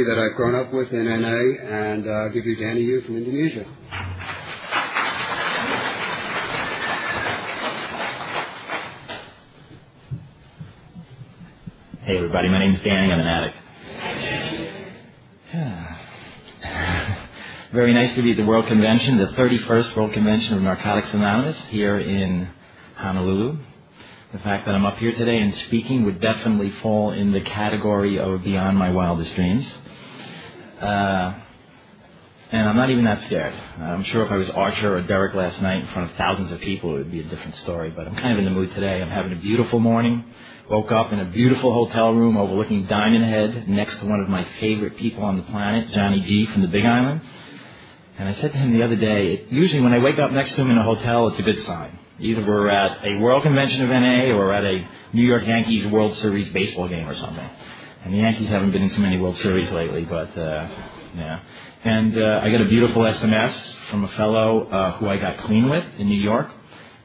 that I've grown up with in NA, and uh, give you Danny Yu from Indonesia. Hey everybody, my name's Danny, I'm an addict. Very nice to be at the World Convention, the 31st World Convention of Narcotics Anonymous here in Honolulu. The fact that I'm up here today and speaking would definitely fall in the category of beyond my wildest dreams. Uh, and I'm not even that scared. I'm sure if I was Archer or Derek last night in front of thousands of people, it would be a different story. But I'm kind of in the mood today. I'm having a beautiful morning. Woke up in a beautiful hotel room overlooking Diamond Head next to one of my favorite people on the planet, Johnny G from the Big Island. And I said to him the other day, usually when I wake up next to him in a hotel, it's a good sign. Either we're at a World Convention of NA or at a New York Yankees World Series baseball game or something. And the Yankees haven't been in too many World Series lately, but uh, yeah. And uh, I got a beautiful SMS from a fellow uh, who I got clean with in New York,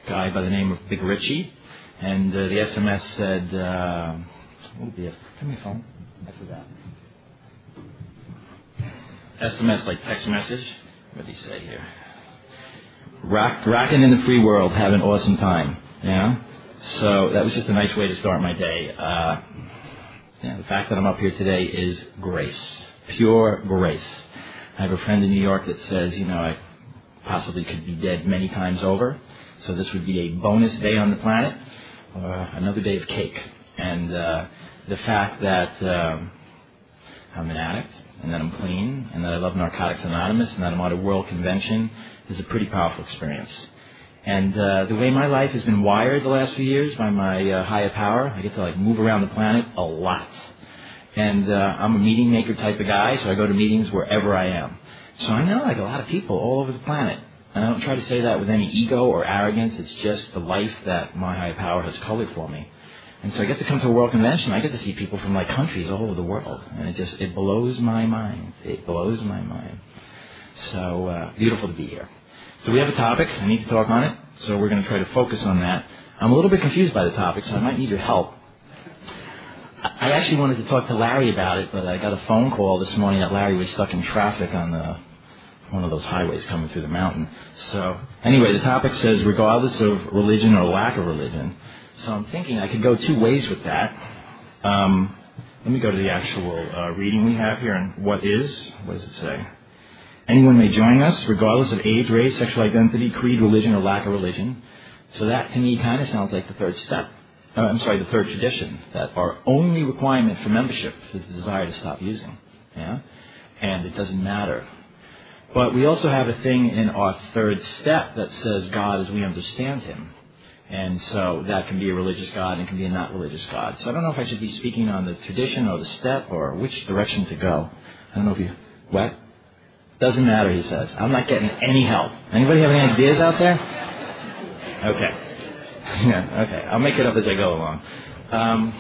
a guy by the name of Big Richie. And uh, the SMS said, uh, be it? Give me a phone. I forgot. SMS like text message. What did he say here? Rock, rocking in the free world, have an awesome time. Yeah. So that was just a nice way to start my day. Uh, yeah, the fact that I'm up here today is grace, pure grace. I have a friend in New York that says, you know, I possibly could be dead many times over, so this would be a bonus day on the planet, uh, another day of cake. And uh, the fact that um, I'm an addict, and that I'm clean, and that I love Narcotics Anonymous, and that I'm at a world convention is a pretty powerful experience. And uh, the way my life has been wired the last few years by my uh, higher power, I get to like move around the planet a lot. And uh, I'm a meeting maker type of guy, so I go to meetings wherever I am. So I know like a lot of people all over the planet. And I don't try to say that with any ego or arrogance. It's just the life that my higher power has colored for me. And so I get to come to a world convention. I get to see people from like countries all over the world, and it just it blows my mind. It blows my mind. So uh, beautiful to be here. So we have a topic. I need to talk on it. So we're going to try to focus on that. I'm a little bit confused by the topic, so I might need your help. I actually wanted to talk to Larry about it, but I got a phone call this morning that Larry was stuck in traffic on the one of those highways coming through the mountain. So anyway, the topic says regardless of religion or lack of religion. So I'm thinking I could go two ways with that. Um, let me go to the actual uh, reading we have here and what is. What does it say? Anyone may join us, regardless of age, race, sexual identity, creed, religion, or lack of religion. So that to me kind of sounds like the third step. Uh, I'm sorry, the third tradition. That our only requirement for membership is the desire to stop using. Yeah? And it doesn't matter. But we also have a thing in our third step that says God as we understand Him. And so that can be a religious God and it can be a not religious God. So I don't know if I should be speaking on the tradition or the step or which direction to go. I don't know if you, what? Doesn't matter, he says. I'm not getting any help. Anybody have any ideas out there? Okay. Yeah, okay. I'll make it up as I go along. Um,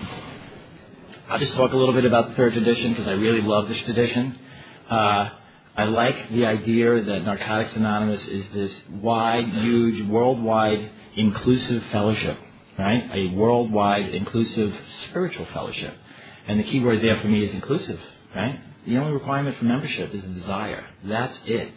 I'll just talk a little bit about the third tradition because I really love this tradition. Uh, I like the idea that Narcotics Anonymous is this wide, huge, worldwide inclusive fellowship, right? A worldwide inclusive spiritual fellowship. And the key word there for me is inclusive, right? The only requirement for membership is a desire. That's it.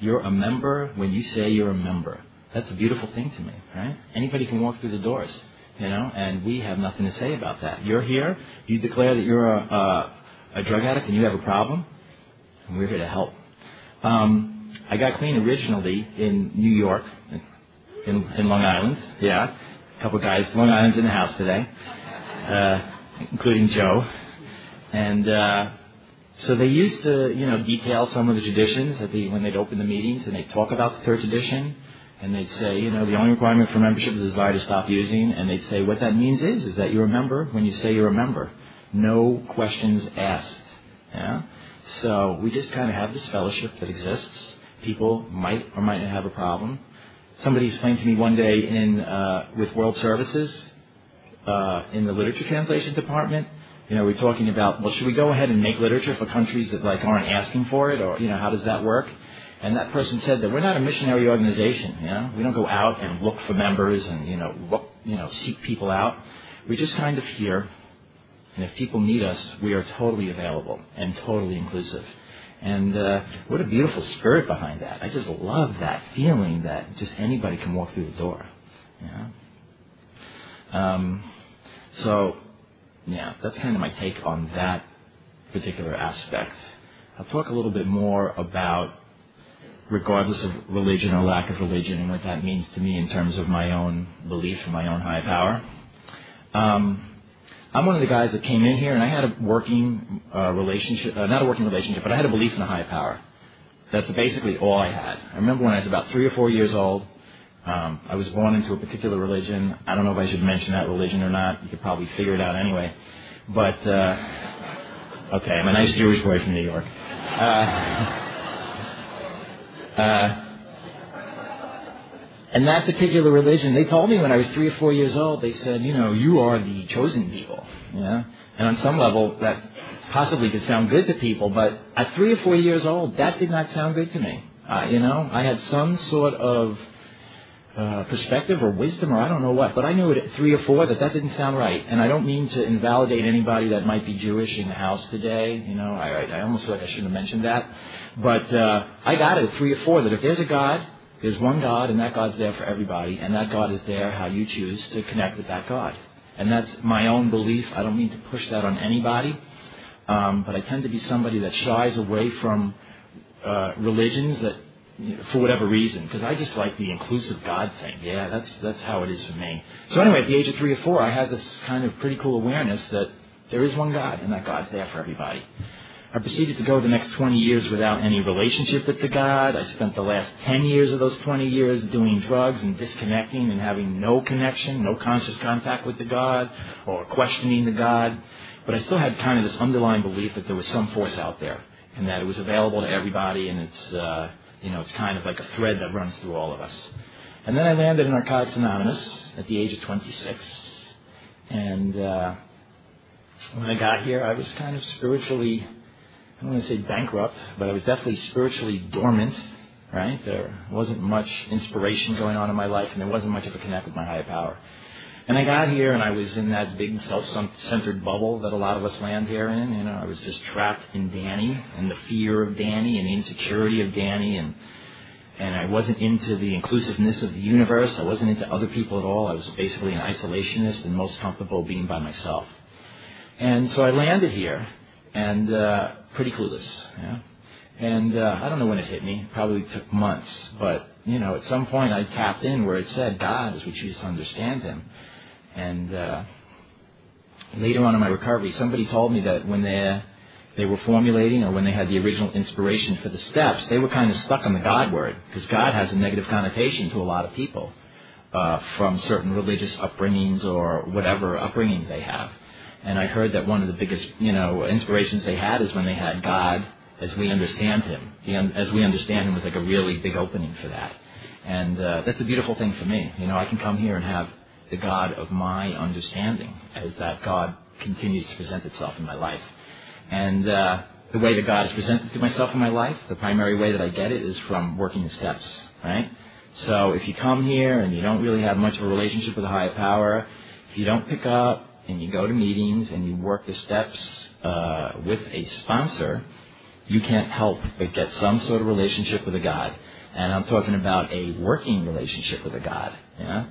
You're a member when you say you're a member. That's a beautiful thing to me, right? Anybody can walk through the doors, you know, and we have nothing to say about that. You're here, you declare that you're a, a, a drug addict and you have a problem, and we're here to help. Um, I got clean originally in New York, in, in Long Island. Yeah, a couple guys. Long Island's in the house today, uh, including Joe. And uh, so they used to, you know, detail some of the traditions the, when they'd open the meetings, and they'd talk about the third tradition. And they'd say, you know, the only requirement for membership is a desire to stop using. And they'd say, what that means is, is that you're a member when you say you're a member. No questions asked. Yeah? So we just kind of have this fellowship that exists. People might or might not have a problem somebody explained to me one day in uh, with World Services uh, in the literature translation department. You know, we're talking about well, should we go ahead and make literature for countries that like aren't asking for it, or you know, how does that work? And that person said that we're not a missionary organization. You know, we don't go out and look for members and you know look, you know seek people out. We're just kind of here And if people need us, we are totally available and totally inclusive. And uh, what a beautiful spirit behind that. I just love that feeling that just anybody can walk through the door. Know? Um, so, yeah, that's kind of my take on that particular aspect. I'll talk a little bit more about, regardless of religion or lack of religion, and what that means to me in terms of my own belief and my own high power. Um, I'm one of the guys that came in here and I had a working uh, relationship, uh, not a working relationship, but I had a belief in a high power. That's basically all I had. I remember when I was about three or four years old, um, I was born into a particular religion. I don't know if I should mention that religion or not. You could probably figure it out anyway. But, uh, okay, I'm a nice Jewish boy from New York. Uh, uh, and that particular religion, they told me when I was three or four years old, they said, you know, you are the chosen people. Yeah? And on some level, that possibly could sound good to people, but at three or four years old, that did not sound good to me. Uh, you know, I had some sort of uh, perspective or wisdom or I don't know what, but I knew at three or four that that didn't sound right. And I don't mean to invalidate anybody that might be Jewish in the house today. You know, I, I almost feel like I shouldn't have mentioned that. But uh, I got it at three or four that if there's a God, there's one God, and that God's there for everybody, and that God is there how you choose to connect with that God. And that's my own belief. I don't mean to push that on anybody, um, but I tend to be somebody that shies away from uh, religions that, for whatever reason, because I just like the inclusive God thing. Yeah, that's that's how it is for me. So anyway, at the age of three or four, I had this kind of pretty cool awareness that there is one God, and that God's there for everybody. I proceeded to go the next 20 years without any relationship with the God. I spent the last 10 years of those 20 years doing drugs and disconnecting and having no connection, no conscious contact with the God or questioning the God. But I still had kind of this underlying belief that there was some force out there and that it was available to everybody and it's, uh, you know, it's kind of like a thread that runs through all of us. And then I landed in Narcotics Anonymous at the age of 26. And uh, when I got here, I was kind of spiritually I don't want to say bankrupt, but I was definitely spiritually dormant, right? There wasn't much inspiration going on in my life, and there wasn't much of a connect with my higher power. And I got here, and I was in that big self-centered bubble that a lot of us land here in. You know, I was just trapped in Danny, and the fear of Danny, and insecurity of Danny, and and I wasn't into the inclusiveness of the universe. I wasn't into other people at all. I was basically an isolationist and most comfortable being by myself. And so I landed here, and uh, pretty clueless. Yeah? And uh, I don't know when it hit me. Probably took months. But, you know, at some point I tapped in where it said, God, as we choose to understand Him. And uh, later on in my recovery, somebody told me that when they, they were formulating or when they had the original inspiration for the steps, they were kind of stuck on the God word because God has a negative connotation to a lot of people uh, from certain religious upbringings or whatever upbringings they have. And I heard that one of the biggest, you know, inspirations they had is when they had God as we understand Him. The, as we understand Him was like a really big opening for that. And uh, that's a beautiful thing for me. You know, I can come here and have the God of my understanding as that God continues to present itself in my life. And uh, the way that God is presented to myself in my life, the primary way that I get it is from working the steps, right? So if you come here and you don't really have much of a relationship with a higher power, if you don't pick up and you go to meetings and you work the steps uh, with a sponsor, you can't help but get some sort of relationship with a God. And I'm talking about a working relationship with a God. Yeah?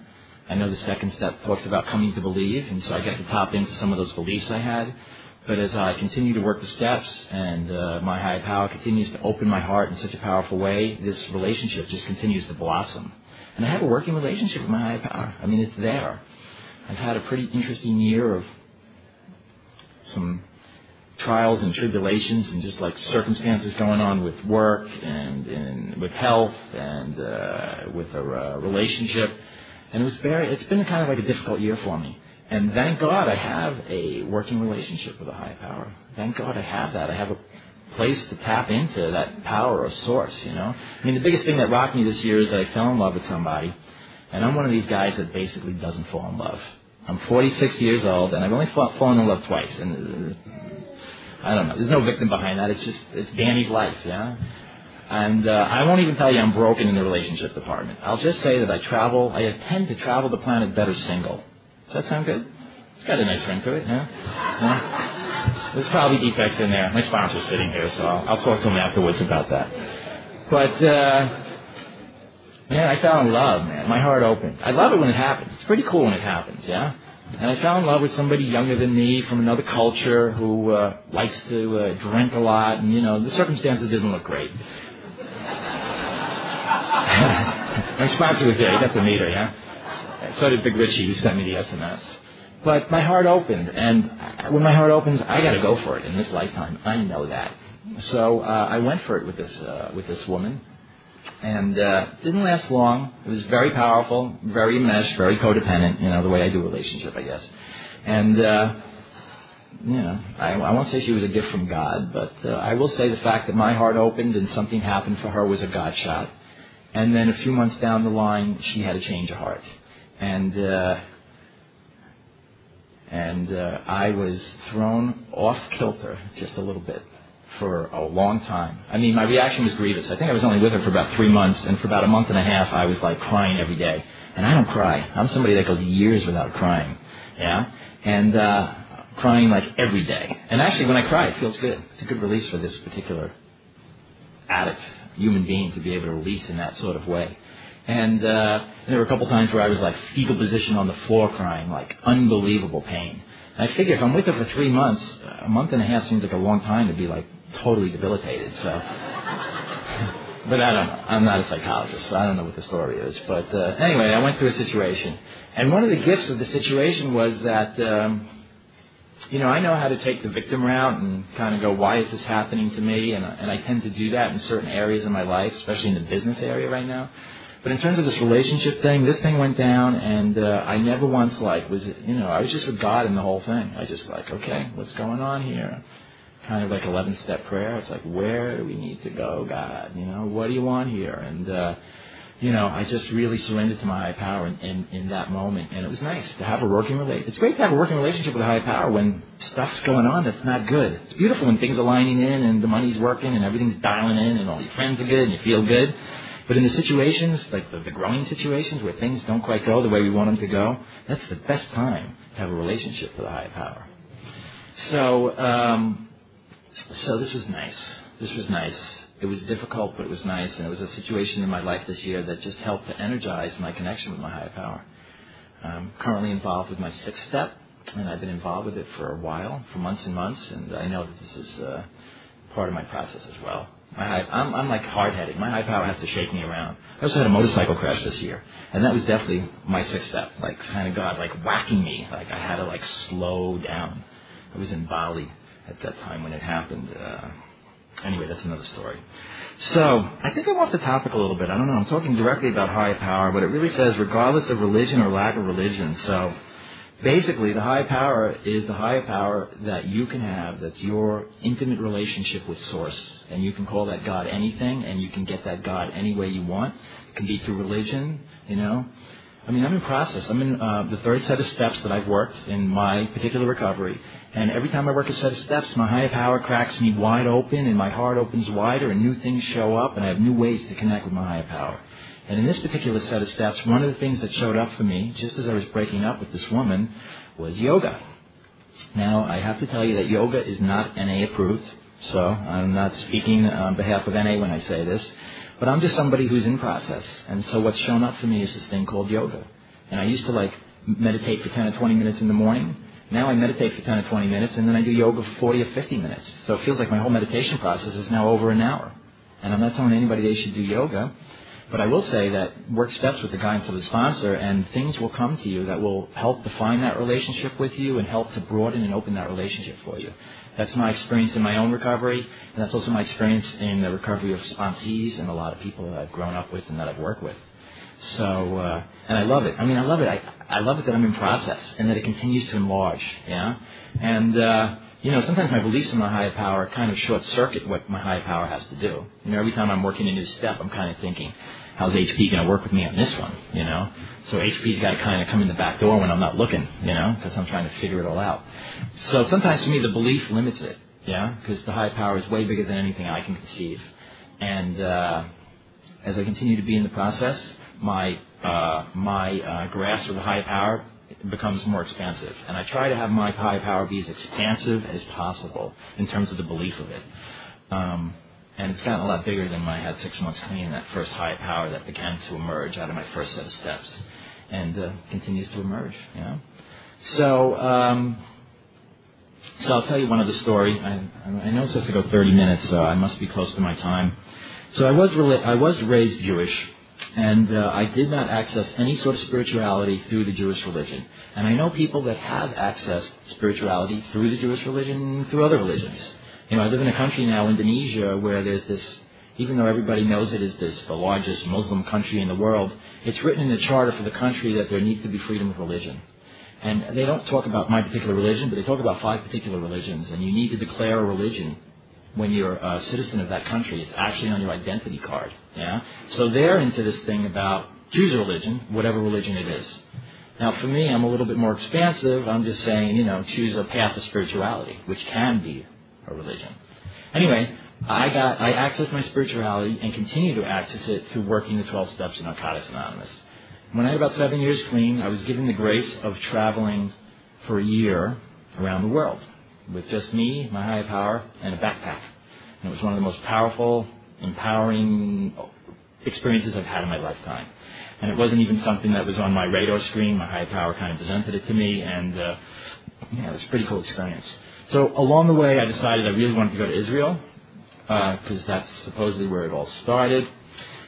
I know the second step talks about coming to believe, and so I get to tap into some of those beliefs I had. But as I continue to work the steps and uh, my higher power continues to open my heart in such a powerful way, this relationship just continues to blossom. And I have a working relationship with my higher power. I mean, it's there. I've had a pretty interesting year of some trials and tribulations and just like circumstances going on with work and, and with health and uh, with a uh, relationship. And it was very, it's been kind of like a difficult year for me. And thank God I have a working relationship with a high power. Thank God I have that. I have a place to tap into that power or source, you know. I mean, the biggest thing that rocked me this year is that I fell in love with somebody and I'm one of these guys that basically doesn't fall in love. I'm 46 years old, and I've only fallen in love twice. And uh, I don't know. There's no victim behind that. It's just it's Danny's life, yeah. And uh, I won't even tell you I'm broken in the relationship department. I'll just say that I travel. I tend to travel the planet better single. Does that sound good? It's got a nice ring to it, yeah. Yeah? There's probably defects in there. My sponsor's sitting here, so I'll, talk to him afterwards about that. But, uh, man, I fell in love, man. My heart opened. I love it when it happens. It's pretty cool when it happens, yeah? And I fell in love with somebody younger than me from another culture who uh, likes to uh, drink a lot, and, you know, the circumstances didn't look great. My sponsor was there. You got to meet her, yeah? So did Big Richie, who sent me the SMS. But my heart opened, and when my heart opens, I got to go for it in this lifetime. I know that. So uh, I went for it with this uh, with this woman, and uh, didn't last long. It was very powerful, very enmeshed, very codependent. You know the way I do relationship, I guess. And uh, you know, I, I won't say she was a gift from God, but uh, I will say the fact that my heart opened and something happened for her was a God shot. And then a few months down the line, she had a change of heart, and uh, and uh, I was thrown off kilter just a little bit for a long time. I mean, my reaction was grievous. I think I was only with her for about three months, and for about a month and a half, I was like crying every day. And I don't cry. I'm somebody that goes years without crying. Yeah, and uh, crying like every day. And actually, when I cry, it feels good. It's a good release for this particular addict human being to be able to release in that sort of way. And, uh, and there were a couple times where I was like fetal position on the floor crying, like unbelievable pain. And I figure if I'm with her for three months, a month and a half seems like a long time to be like totally debilitated. So, but I don't know. I'm not a psychologist, so I don't know what the story is. But uh, anyway, I went through a situation, and one of the gifts of the situation was that. Um, you know, I know how to take the victim route and kind of go, why is this happening to me? And, and I tend to do that in certain areas of my life, especially in the business area right now. But in terms of this relationship thing, this thing went down, and uh, I never once like was, you know, I was just with God in the whole thing. I just like, okay, what's going on here? Kind of like 11 step prayer. It's like, where do we need to go, God? You know, what do you want here? And uh, you know, I just really surrendered to my high power in, in, in that moment. And it was nice to have a working relationship. It's great to have a working relationship with a high power when stuff's going on that's not good. It's beautiful when things are lining in and the money's working and everything's dialing in and all your friends are good and you feel good. But in the situations, like the, the growing situations where things don't quite go the way we want them to go, that's the best time to have a relationship with a high power. So, um, so this was nice. This was nice it was difficult, but it was nice, and it was a situation in my life this year that just helped to energize my connection with my higher power. I'm currently involved with my sixth step, and I've been involved with it for a while, for months and months, and I know that this is uh, part of my process as well. My high, I'm, I'm like hard-headed. My high power has to shake me around. I also had a motorcycle crash this year, and that was definitely my sixth step. Like kind of God, like whacking me. Like I had to like slow down. I was in Bali at that time when it happened. Uh, Anyway, that's another story. So, I think I'm off the topic a little bit. I don't know. I'm talking directly about high power, but it really says regardless of religion or lack of religion. So, basically, the high power is the higher power that you can have that's your intimate relationship with Source. And you can call that God anything, and you can get that God any way you want. It can be through religion, you know. I mean, I'm in process. I'm in uh, the third set of steps that I've worked in my particular recovery. And every time I work a set of steps, my higher power cracks me wide open and my heart opens wider and new things show up and I have new ways to connect with my higher power. And in this particular set of steps, one of the things that showed up for me, just as I was breaking up with this woman, was yoga. Now, I have to tell you that yoga is not NA approved, so I'm not speaking on behalf of NA when I say this, but I'm just somebody who's in process. And so what's shown up for me is this thing called yoga. And I used to like meditate for 10 or 20 minutes in the morning, now I meditate for 10 or 20 minutes, and then I do yoga for 40 or 50 minutes. So it feels like my whole meditation process is now over an hour. And I'm not telling anybody they should do yoga, but I will say that work steps with the guidance of the sponsor, and things will come to you that will help define that relationship with you and help to broaden and open that relationship for you. That's my experience in my own recovery, and that's also my experience in the recovery of sponsees and a lot of people that I've grown up with and that I've worked with. So, uh, and I love it. I mean, I love it. I, I love it that I'm in process and that it continues to enlarge. Yeah, and uh, you know, sometimes my beliefs in my higher power kind of short circuit what my higher power has to do. You know, every time I'm working a new step, I'm kind of thinking, how's HP going to work with me on this one? You know, so HP's got to kind of come in the back door when I'm not looking. You know, because I'm trying to figure it all out. So sometimes for me, the belief limits it. Yeah, because the higher power is way bigger than anything I can conceive. And uh, as I continue to be in the process, my uh, my uh, grasp of the high power becomes more expansive. And I try to have my high power be as expansive as possible in terms of the belief of it. Um, and it's gotten a lot bigger than when I had six months clean, that first high power that began to emerge out of my first set of steps and uh, continues to emerge. You know? So, um, so I'll tell you one other story. I, I know it's supposed to go 30 minutes, so I must be close to my time. So I was, I was raised Jewish, and uh, I did not access any sort of spirituality through the Jewish religion. And I know people that have accessed spirituality through the Jewish religion, and through other religions. You know, I live in a country now, Indonesia, where there's this, even though everybody knows it is this, the largest Muslim country in the world, it's written in the charter for the country that there needs to be freedom of religion. And they don't talk about my particular religion, but they talk about five particular religions. And you need to declare a religion when you're a citizen of that country. It's actually on your identity card. Yeah. So they're into this thing about choose a religion, whatever religion it is. Now, for me, I'm a little bit more expansive. I'm just saying, you know, choose a path of spirituality, which can be a religion. Anyway, I got I accessed my spirituality and continue to access it through working the 12 steps in Narcotics Anonymous. When I had about seven years clean, I was given the grace of traveling for a year around the world with just me, my higher power, and a backpack. And it was one of the most powerful, empowering experiences I've had in my lifetime. And it wasn't even something that was on my radar screen. My higher power kind of presented it to me, and uh, yeah, it was a pretty cool experience. So along the way, I decided I really wanted to go to Israel because uh, that's supposedly where it all started.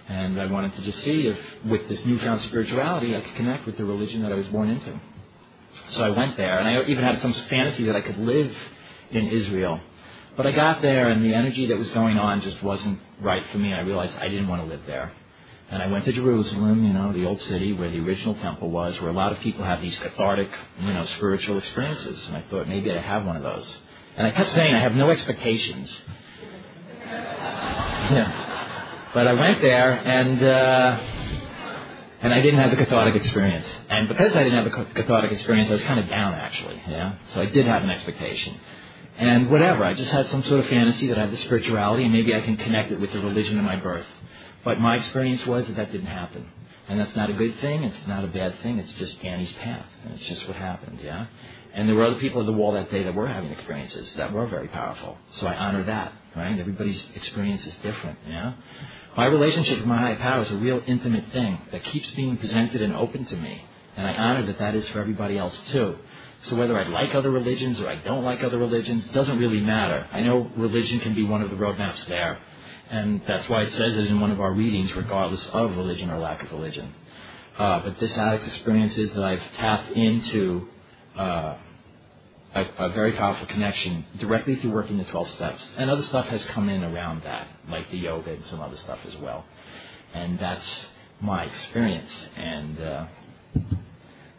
And I wanted to just see if, with this newfound spirituality, I could connect with the religion that I was born into. So I went there, and I even had some fantasy that I could live in Israel. But I got there, and the energy that was going on just wasn't right for me, and I realized I didn't want to live there. And I went to Jerusalem, you know, the old city where the original temple was, where a lot of people have these cathartic, you know, spiritual experiences. And I thought maybe I'd have one of those. And I kept saying I have no expectations. Yeah. But I went there and uh, and I didn't have the cathartic experience. And because I didn't have the cathartic experience, I was kind of down actually. Yeah. So I did have an expectation. And whatever, I just had some sort of fantasy that I have the spirituality and maybe I can connect it with the religion of my birth. But my experience was that that didn't happen. And that's not a good thing. It's not a bad thing. It's just Danny's path. And it's just what happened, yeah? And there were other people at the wall that day that were having experiences that were very powerful. So I honor that, right? Everybody's experience is different, yeah? My relationship with my higher power is a real intimate thing that keeps being presented and open to me. And I honor that that is for everybody else too. So whether I like other religions or I don't like other religions doesn't really matter. I know religion can be one of the roadmaps there. And that's why it says it in one of our readings, regardless of religion or lack of religion. Uh, but this addict's experience is that I've tapped into uh, a, a, very powerful connection directly through working the 12 steps. And other stuff has come in around that, like the yoga and some other stuff as well. And that's my experience. And uh,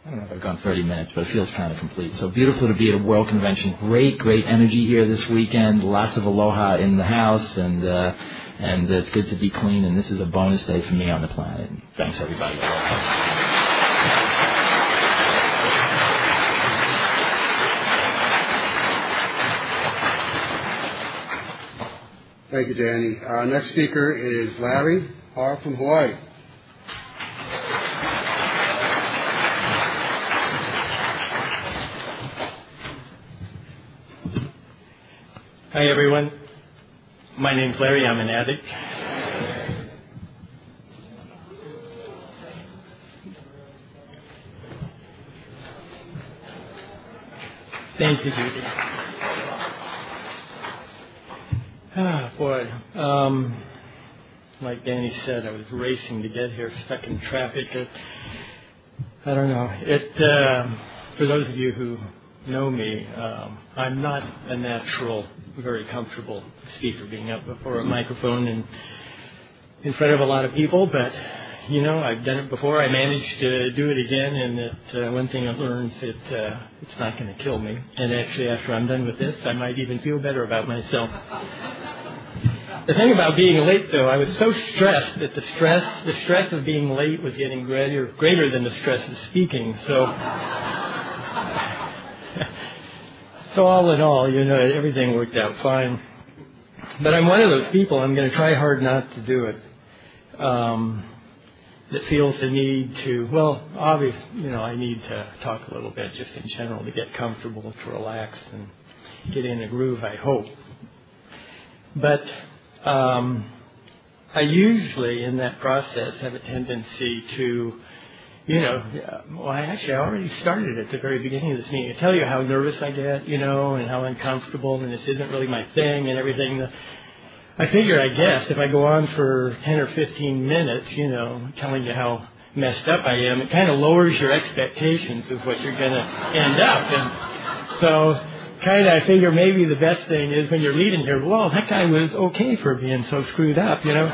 I don't know if I've gone 30 minutes, but it feels kind of complete. So beautiful to be at a World Convention. Great, great energy here this weekend. Lots of aloha in the house, and uh, and it's good to be clean. And this is a bonus day for me on the planet. Thanks, everybody. Thank you, Danny. Our next speaker is Larry Har from Hawaii. Hi, everyone. My name's Larry. I'm an addict. Thank you, Judy. Ah, boy. Um, like Danny said, I was racing to get here, stuck in traffic. It, I don't know. It. Uh, for those of you who know me, um, I'm not a natural, very comfortable speaker, being up before a microphone and in front of a lot of people. But you know, I've done it before. I managed to do it again, and it, uh, one thing I've learned is that uh, it's not going to kill me. And actually, after I'm done with this, I might even feel better about myself. The thing about being late, though, I was so stressed that the stress, the stress of being late was getting greater, greater than the stress of speaking. So, so all in all, you know, everything worked out fine. But I'm one of those people. I'm going to try hard not to do it. Um, that feels the need to, well, obviously, you know, I need to talk a little bit just in general to get comfortable, to relax and get in a groove, I hope. But um, I usually, in that process, have a tendency to, you know, well, I actually already started at the very beginning of this meeting. I tell you how nervous I get, you know, and how uncomfortable, and this isn't really my thing, and everything. I figure, I guess, if I go on for 10 or 15 minutes, you know, telling you how messed up I am, it kind of lowers your expectations of what you're going to end up. And so, kind of, I figure maybe the best thing is when you're leading here, well, that guy was okay for being so screwed up, you know.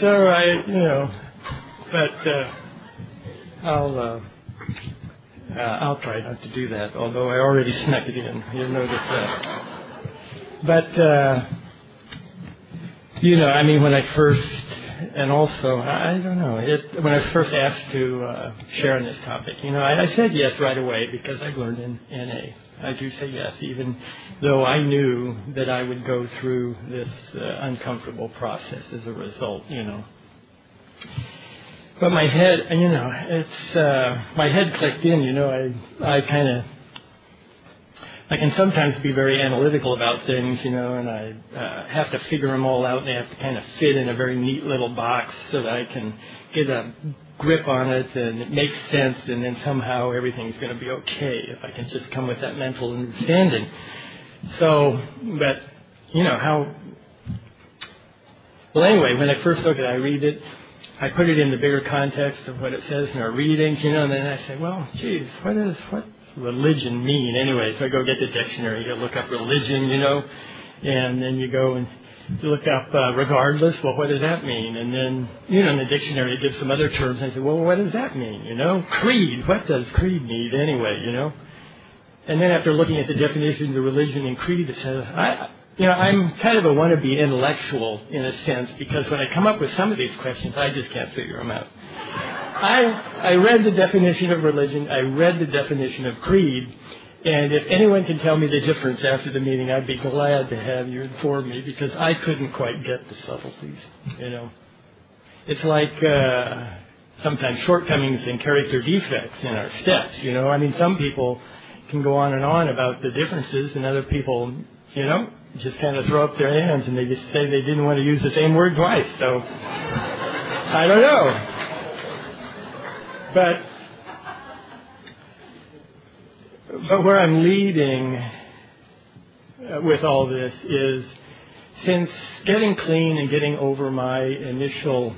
so I, you know, but uh, I'll. Uh, uh, I'll try not to do that, although I already snuck it in. You'll notice that. But, uh, you know, I mean, when I first, and also, I don't know, it, when I first asked to uh, share on this topic, you know, I, I said yes right away because I've learned in NA. I do say yes, even though I knew that I would go through this uh, uncomfortable process as a result, you know. But my head, you know, it's uh, my head clicked in. You know, I I kind of I can sometimes be very analytical about things, you know, and I uh, have to figure them all out, and they have to kind of fit in a very neat little box so that I can get a grip on it and it makes sense, and then somehow everything's going to be okay if I can just come with that mental understanding. So, but you know how. Well, anyway, when I first look at it, I read it. I put it in the bigger context of what it says in our readings, you know, and then I say, well, geez, what is what religion mean anyway? So I go get the dictionary, you look up religion, you know, and then you go and you look up uh, regardless. Well, what does that mean? And then, you know, in the dictionary it gives some other terms. And I say, well, what does that mean? You know, creed. What does creed mean anyway? You know. And then after looking at the definitions of religion and creed, it says, I, you know, I'm kind of a wannabe intellectual in a sense because when I come up with some of these questions, I just can't figure them out. I, I read the definition of religion, I read the definition of creed, and if anyone can tell me the difference after the meeting, I'd be glad to have you inform me because I couldn't quite get the subtleties, you know. It's like uh, sometimes shortcomings and character defects in our steps, you know. I mean, some people can go on and on about the differences, and other people, you know, just kind of throw up their hands and they just say they didn't want to use the same word twice. So, I don't know. But but where I'm leading uh, with all this is since getting clean and getting over my initial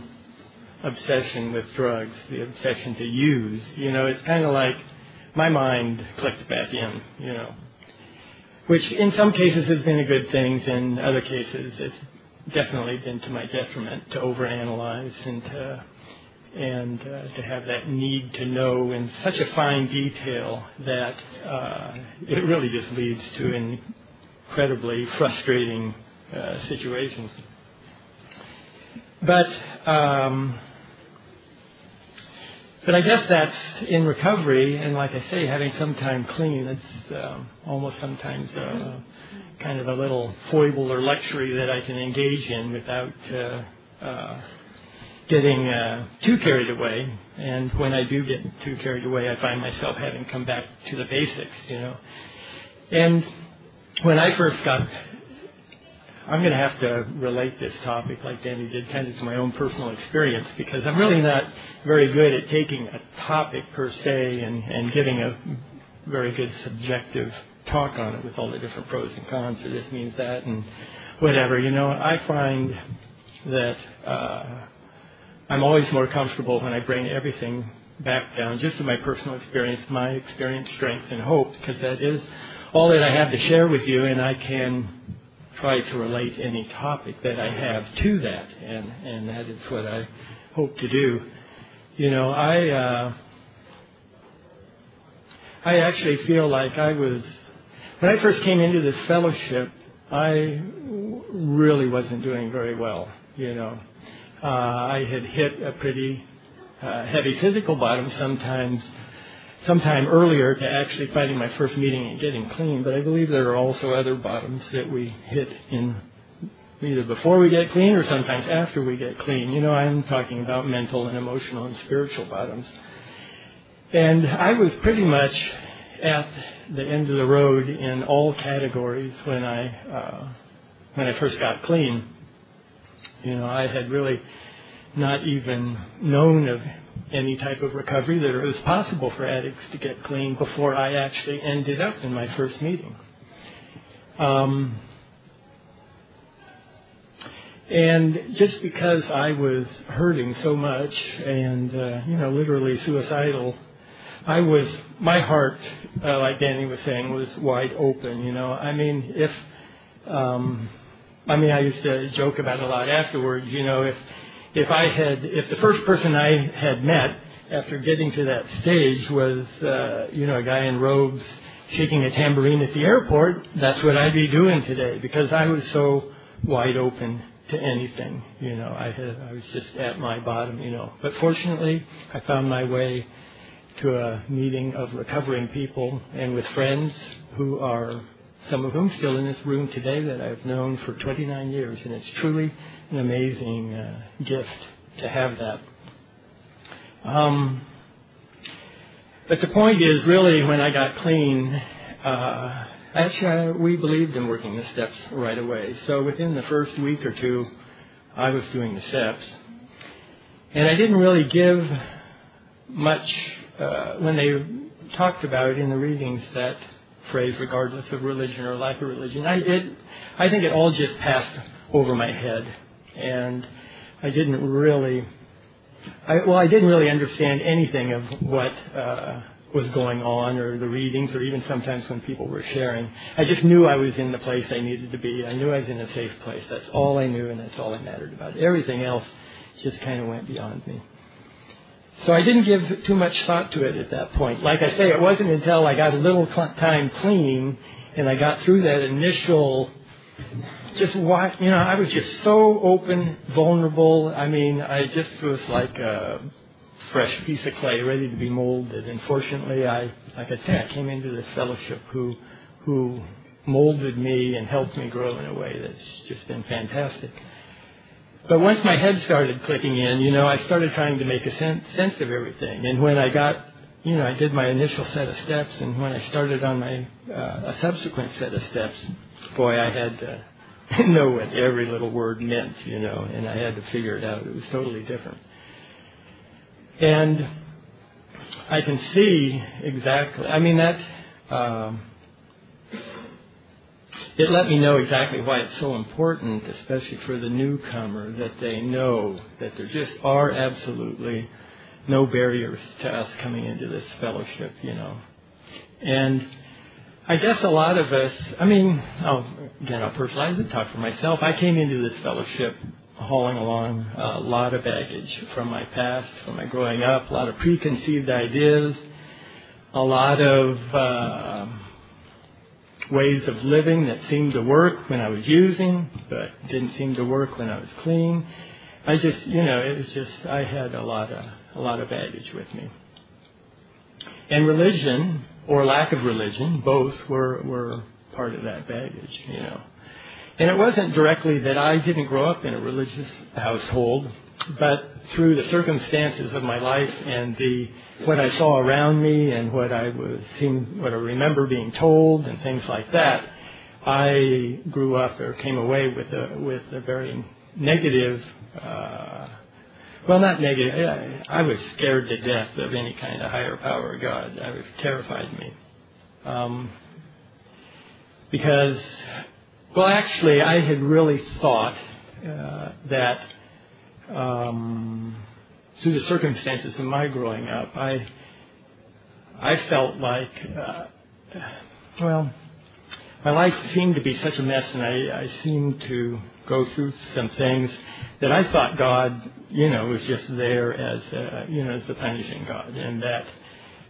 obsession with drugs, the obsession to use, you know, it's kind of like my mind clicked back in, you know, which in some cases has been a good thing, in other cases it's definitely been to my detriment to overanalyze and to and uh, to have that need to know in such a fine detail that uh, it really just leads to incredibly frustrating uh, situations. But um, but I guess that's in recovery, and like I say, having some time clean, it's um, almost sometimes uh, kind of a little foible or luxury that I can engage in without uh, uh, getting uh, too carried away. And when I do get too carried away, I find myself having come back to the basics, you know. And when I first got, I'm going to have to relate this topic like Danny did, kind of to my own personal experience, because I'm really not very good at taking a topic per se and, and giving a very good subjective talk on it with all the different pros and cons, or this means that, and whatever. You know, I find that. Uh, I'm always more comfortable when I bring everything back down, just to my personal experience, my experience, strength, and hope, because that is all that I have to share with you, and I can try to relate any topic that I have to that, and and that is what I hope to do. You know, I uh, I actually feel like I was when I first came into this fellowship, I really wasn't doing very well. You know, uh, I had hit a pretty uh, heavy physical bottom sometimes sometime earlier to actually finding my first meeting and getting clean, but I believe there are also other bottoms that we hit in either before we get clean or sometimes after we get clean. You know, I'm talking about mental and emotional and spiritual bottoms. And I was pretty much at the end of the road in all categories when I uh, when I first got clean. You know, I had really not even known of any type of recovery that it was possible for addicts to get clean before I actually ended up in my first meeting. Um, and just because I was hurting so much and, uh, you know, literally suicidal, I was, my heart, uh, like Danny was saying, was wide open, you know. I mean, if, um, I mean, I used to joke about it a lot afterwards, you know, if, if I had, if the first person I had met after getting to that stage was, uh, you know, a guy in robes shaking a tambourine at the airport, that's what I'd be doing today because I was so wide open to anything. You know, I had I was just at my bottom. You know, but fortunately, I found my way to a meeting of recovering people and with friends who are some of whom still in this room today that I've known for 29 years, and it's truly an amazing uh, gift to have that. Um, but the point is, really, when I got clean, uh, Actually, we believed in working the steps right away. So within the first week or two, I was doing the steps. And I didn't really give much, uh, when they talked about in the readings that phrase, regardless of religion or lack of religion. I, it, I think it all just passed over my head. And I didn't really, I, well, I didn't really understand anything of what, uh, was going on or the readings or even sometimes when people were sharing. I just knew I was in the place I needed to be. I knew I was in a safe place. That's all I knew and that's all that mattered about. Everything else just kind of went beyond me. So I didn't give too much thought to it at that point. Like I say, it wasn't until I got a little time clean and I got through that initial just what you know, I was just so open, vulnerable. I mean, I just was like a fresh piece of clay ready to be molded. And fortunately, I, like I said, I came into this fellowship who, who molded me and helped me grow in a way that's just been fantastic. But once my head started clicking in, you know, I started trying to make a sense, sense of everything. And when I got, you know, I did my initial set of steps, and when I started on my uh, a subsequent set of steps, boy, I had to know what every little word meant, you know, and I had to figure it out. It was totally different. And I can see exactly, I mean, that, um, it let me know exactly why it's so important, especially for the newcomer, that they know that there just are absolutely no barriers to us coming into this fellowship, you know. And I guess a lot of us, I mean, I'll, again, I'll personalize it, talk for myself. I came into this fellowship hauling along a lot of baggage from my past, from my growing up, a lot of preconceived ideas, a lot of uh, ways of living that seemed to work when I was using, but didn't seem to work when I was clean. I just, you know, it was just I had a lot of a lot of baggage with me. And religion or lack of religion, both were were part of that baggage, you know. And it wasn't directly that I didn't grow up in a religious household, but through the circumstances of my life and the what I saw around me and what I was what I remember being told and things like that, I grew up or came away with a with a very negative. Uh, well, not negative. I, I was scared to death of any kind of higher power God. I was terrified me. Um, because well, actually, I had really thought uh, that um, through the circumstances of my growing up, I I felt like, uh, well, my life seemed to be such a mess, and I, I seemed to go through some things that I thought God, you know, was just there as, a, you know, as a punishing God, and that.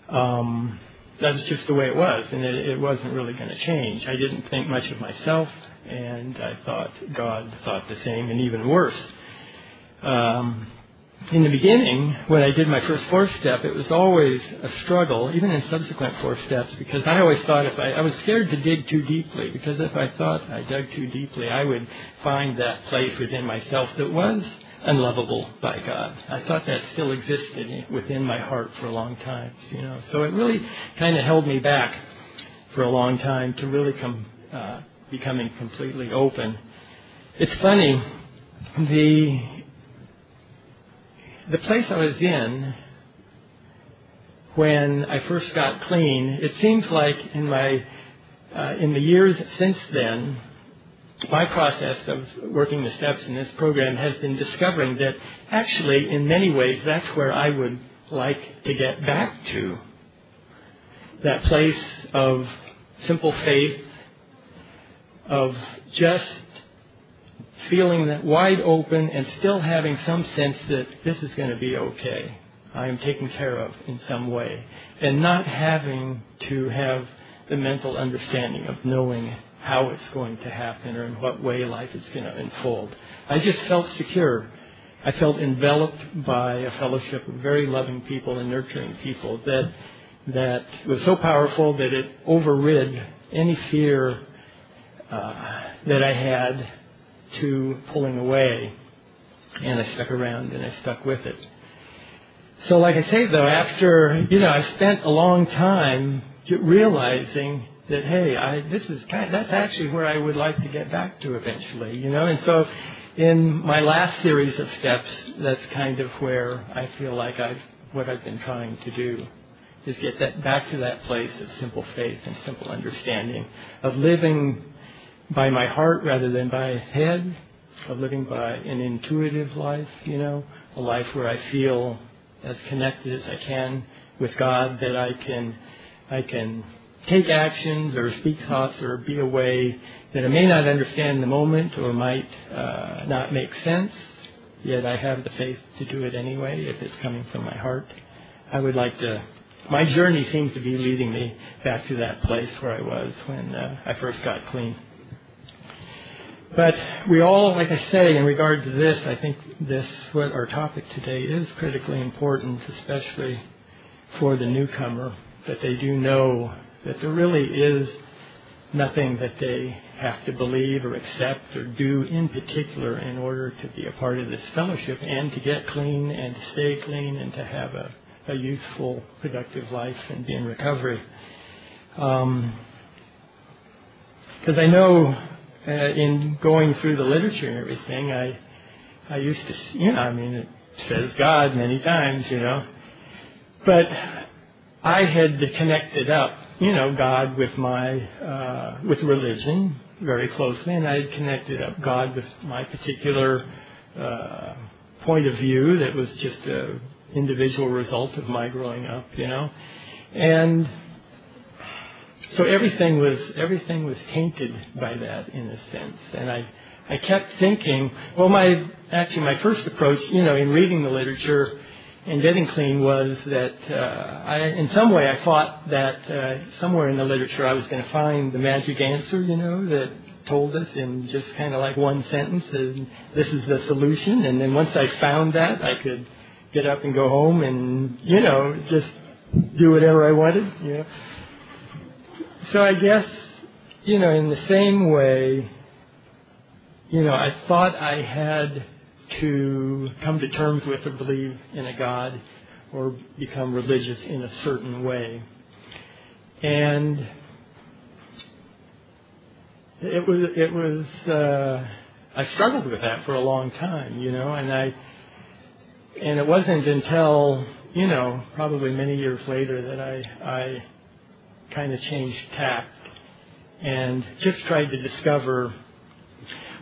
Um, that's just the way it was, and it, it wasn't really going to change. I didn't think much of myself, and I thought God thought the same, and even worse. Um, in the beginning, when I did my first four step, it was always a struggle, even in subsequent four steps, because I always thought if I, I was scared to dig too deeply, because if I thought I dug too deeply, I would find that place within myself that was unlovable by God. I thought that still existed within my heart for a long time, you know. So it really kind of held me back for a long time to really come uh, becoming completely open. It's funny, the the place I was in when I first got clean, it seems like in my uh, in the years since then, my process of working the steps in this program has been discovering that actually, in many ways, that's where I would like to get back to. That place of simple faith, of just feeling that wide open and still having some sense that this is going to be okay. I am taken care of in some way. And not having to have the mental understanding of knowing how it's going to happen or in what way life is going to unfold. I just felt secure. I felt enveloped by a fellowship of very loving people and nurturing people that that was so powerful that it overrid any fear uh, that I had to pulling away. And I stuck around and I stuck with it. So, like I say, though, after you know, I spent a long time realizing that hey, I, this is kind that's actually where I would like to get back to eventually, you know. And so, in my last series of steps, that's kind of where I feel like I've what I've been trying to do is get that back to that place of simple faith and simple understanding of living by my heart rather than by head, of living by an intuitive life, you know, a life where I feel as connected as I can with God that I can I can take actions or speak thoughts or be a way that I may not understand in the moment or might uh, not make sense, yet I have the faith to do it anyway if it's coming from my heart. I would like to. My journey seems to be leading me back to that place where I was when uh, I first got clean. But we all, like I say, in regard to this, I think this, what our topic today is critically important, especially for the newcomer, that they do know that there really is nothing that they have to believe or accept or do in particular in order to be a part of this fellowship and to get clean and to stay clean and to have a, a useful, productive life and be in recovery. Because um, I know uh, in going through the literature and everything, I I used to, you know, I mean, it says God many times, you know, but I had connected up you know, God with my, uh, with religion very closely, and I had connected up God with my particular uh, point of view that was just an individual result of my growing up, you know, and so everything was everything was tainted by that in a sense, and I I kept thinking, well, my actually my first approach, you know, in reading the literature in getting clean was that uh, I, in some way, I thought that uh, somewhere in the literature I was going to find the magic answer, you know, that told us in just kind of like one sentence, and this is the solution. And then once I found that, I could get up and go home and, you know, just do whatever I wanted, you know. So I guess, you know, in the same way, you know, I thought I had to come to terms with or believe in a God or become religious in a certain way. And it was, it was, uh, I struggled with that for a long time, you know, and I, and it wasn't until, you know, probably many years later that I, I kind of changed tact and just tried to discover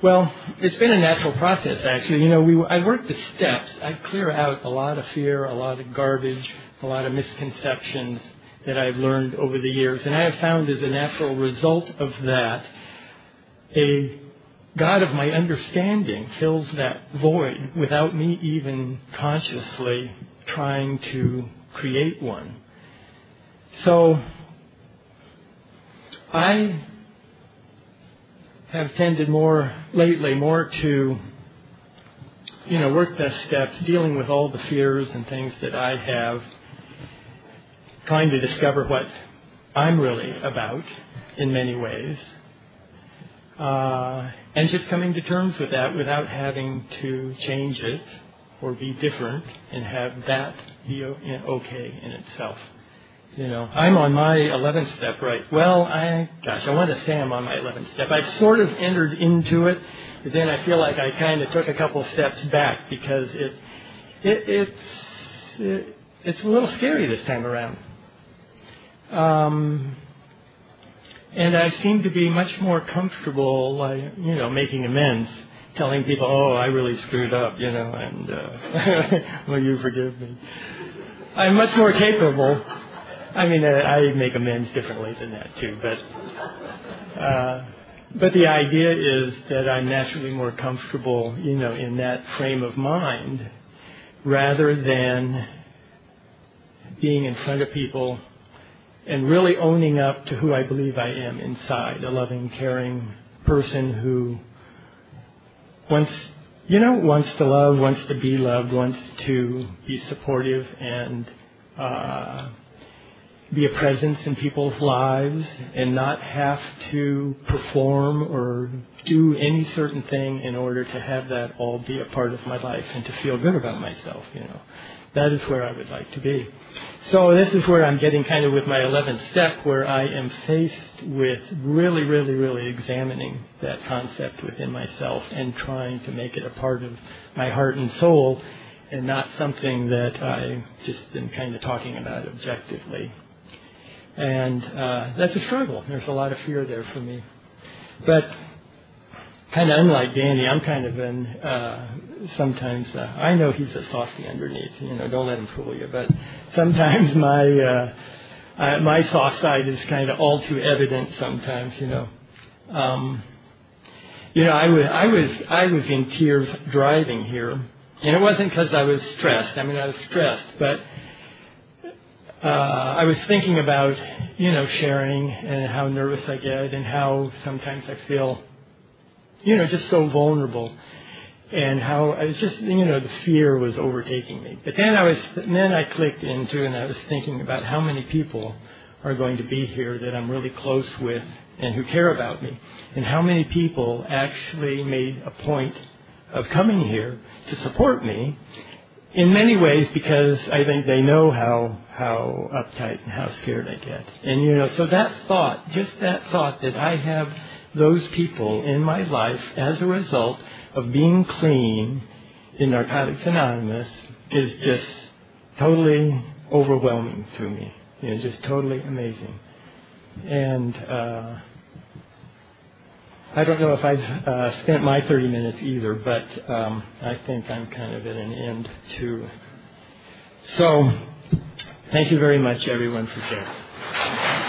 well, it's been a natural process, actually. You know, we, I work the steps. I clear out a lot of fear, a lot of garbage, a lot of misconceptions that I've learned over the years. And I have found as a natural result of that, a God of my understanding fills that void without me even consciously trying to create one. So, I have tended more lately more to you know, work the steps, dealing with all the fears and things that I have, trying to discover what I'm really about in many ways, uh, and just coming to terms with that without having to change it or be different and have that be okay in itself. You know, I'm on my 11th step, right? Well, I, gosh, I want to say I'm on my 11th step. I've sort of entered into it, but then I feel like I kind of took a couple steps back because it, it it's, it, it's a little scary this time around. Um, and I seem to be much more comfortable, like, you know, making amends, telling people, oh, I really screwed up, you know, and, uh, will you forgive me? I'm much more capable. I mean, uh, I make amends differently than that too, but, uh, but the idea is that I'm naturally more comfortable, you know, in that frame of mind rather than being in front of people and really owning up to who I believe I am inside, a loving, caring person who wants, you know, wants to love, wants to be loved, wants to be supportive and uh, be a presence in people's lives and not have to perform or do any certain thing in order to have that all be a part of my life and to feel good about myself, you know. That is where I would like to be. So this is where I'm getting kind of with my 11th step where I am faced with really, really, really examining that concept within myself and trying to make it a part of my heart and soul and not something that I just been kind of talking about objectively. And uh, that's a struggle. There's a lot of fear there for me. But kind of unlike Danny, I'm kind of in. Uh, sometimes uh, I know he's a softy underneath. You know, don't let him fool you. But sometimes my uh, uh, my soft side is kind of all too evident. Sometimes, you know. Um, you know, I was I was I was in tears driving here, and it wasn't because I was stressed. I mean, I was stressed, but uh, I was thinking about you know sharing and how nervous I get and how sometimes I feel you know, just so vulnerable. And how I was just, you know, the fear was overtaking me. But then I was, then I clicked into and I was thinking about how many people are going to be here that I'm really close with and who care about me. And how many people actually made a point of coming here to support me in many ways because I think they know how how uptight and how scared I get. And you know, so that thought, just that thought that I have those people in my life as a result of being clean in Narcotics Anonymous is just totally overwhelming to me. You know, just totally amazing. And uh, I don't know if I've uh, spent my 30 minutes either, but um, I think I'm kind of at an end too. So, thank you very much, everyone, for sharing.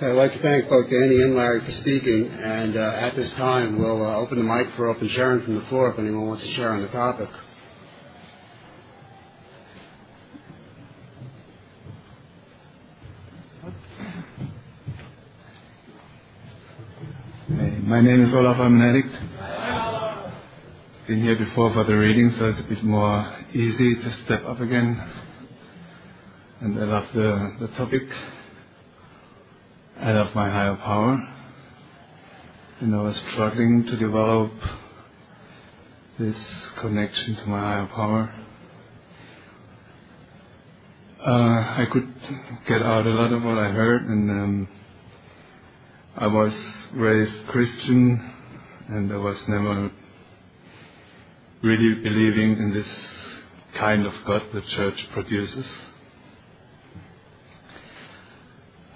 I'd like to thank both Danny and Larry for speaking. And uh, at this time, we'll uh, open the mic for open sharing from the floor if anyone wants to share on the topic. My name is Olaf. Addict. Been here before for the reading, so it's a bit more easy to step up again. And I love the, the topic. I love my higher power. Know, I was struggling to develop this connection to my higher power. Uh, I could get out a lot of what I heard, and um, I was raised Christian, and I was never really believing in this kind of God the church produces.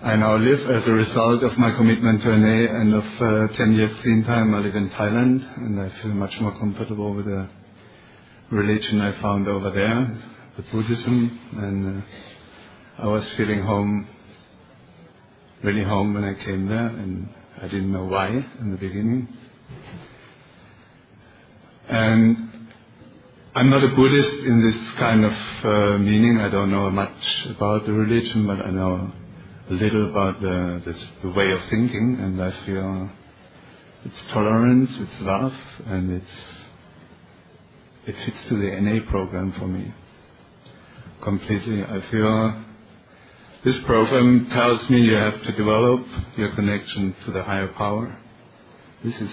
I now live as a result of my commitment to NA and of uh, 10 years clean time. I live in Thailand and I feel much more comfortable with the religion I found over there, the Buddhism, and uh, I was feeling home, really home when I came there and I didn't know why in the beginning. And I'm not a Buddhist in this kind of uh, meaning. I don't know much about the religion, but I know a little about the, this, the way of thinking, and I feel it's tolerance, it's love, and it's it fits to the NA program for me completely. I feel this program tells me you have to develop your connection to the higher power. This is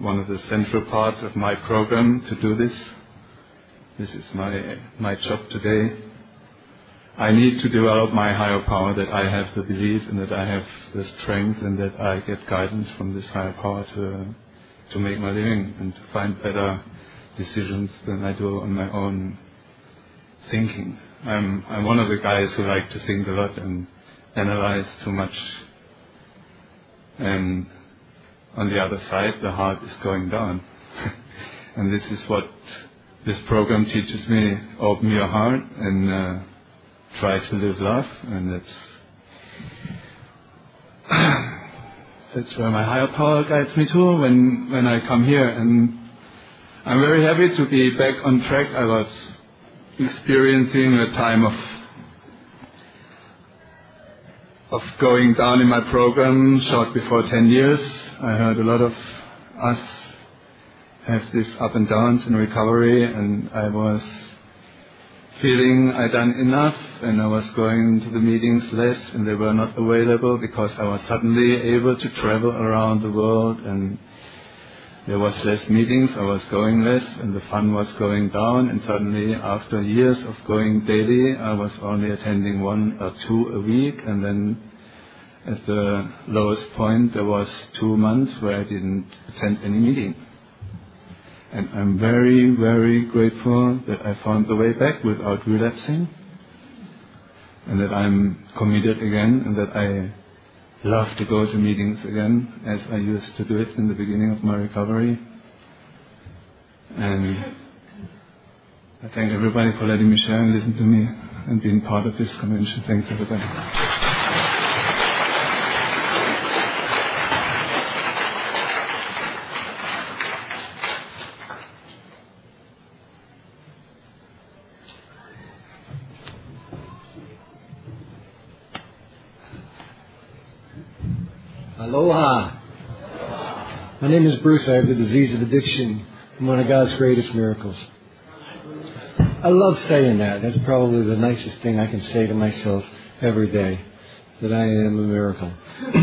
one of the central parts of my program to do this. This is my, my job today. I need to develop my higher power that I have the belief and that I have the strength and that I get guidance from this higher power to, to make my living and to find better decisions than I do on my own thinking. I'm, I'm one of the guys who like to think a lot and analyze too much. And on the other side, the heart is going down. and this is what this program teaches me. Open your heart and uh, try to live love. And that's, that's where my higher power guides me to when, when I come here. And I'm very happy to be back on track. I was experiencing a time of of going down in my program short before 10 years. I heard a lot of us have this up and downs in recovery and I was feeling I'd done enough and I was going to the meetings less and they were not available because I was suddenly able to travel around the world and there was less meetings, I was going less, and the fun was going down, and suddenly, after years of going daily, I was only attending one or two a week, and then at the lowest point, there was two months where I didn't attend any meeting. And I'm very, very grateful that I found the way back without relapsing, and that I'm committed again, and that I love to go to meetings again as I used to do it in the beginning of my recovery. And I thank everybody for letting me share and listen to me and being part of this convention. Thanks everybody. Name is Bruce. I have the disease of addiction. I'm one of God's greatest miracles. I love saying that. That's probably the nicest thing I can say to myself every day, that I am a miracle.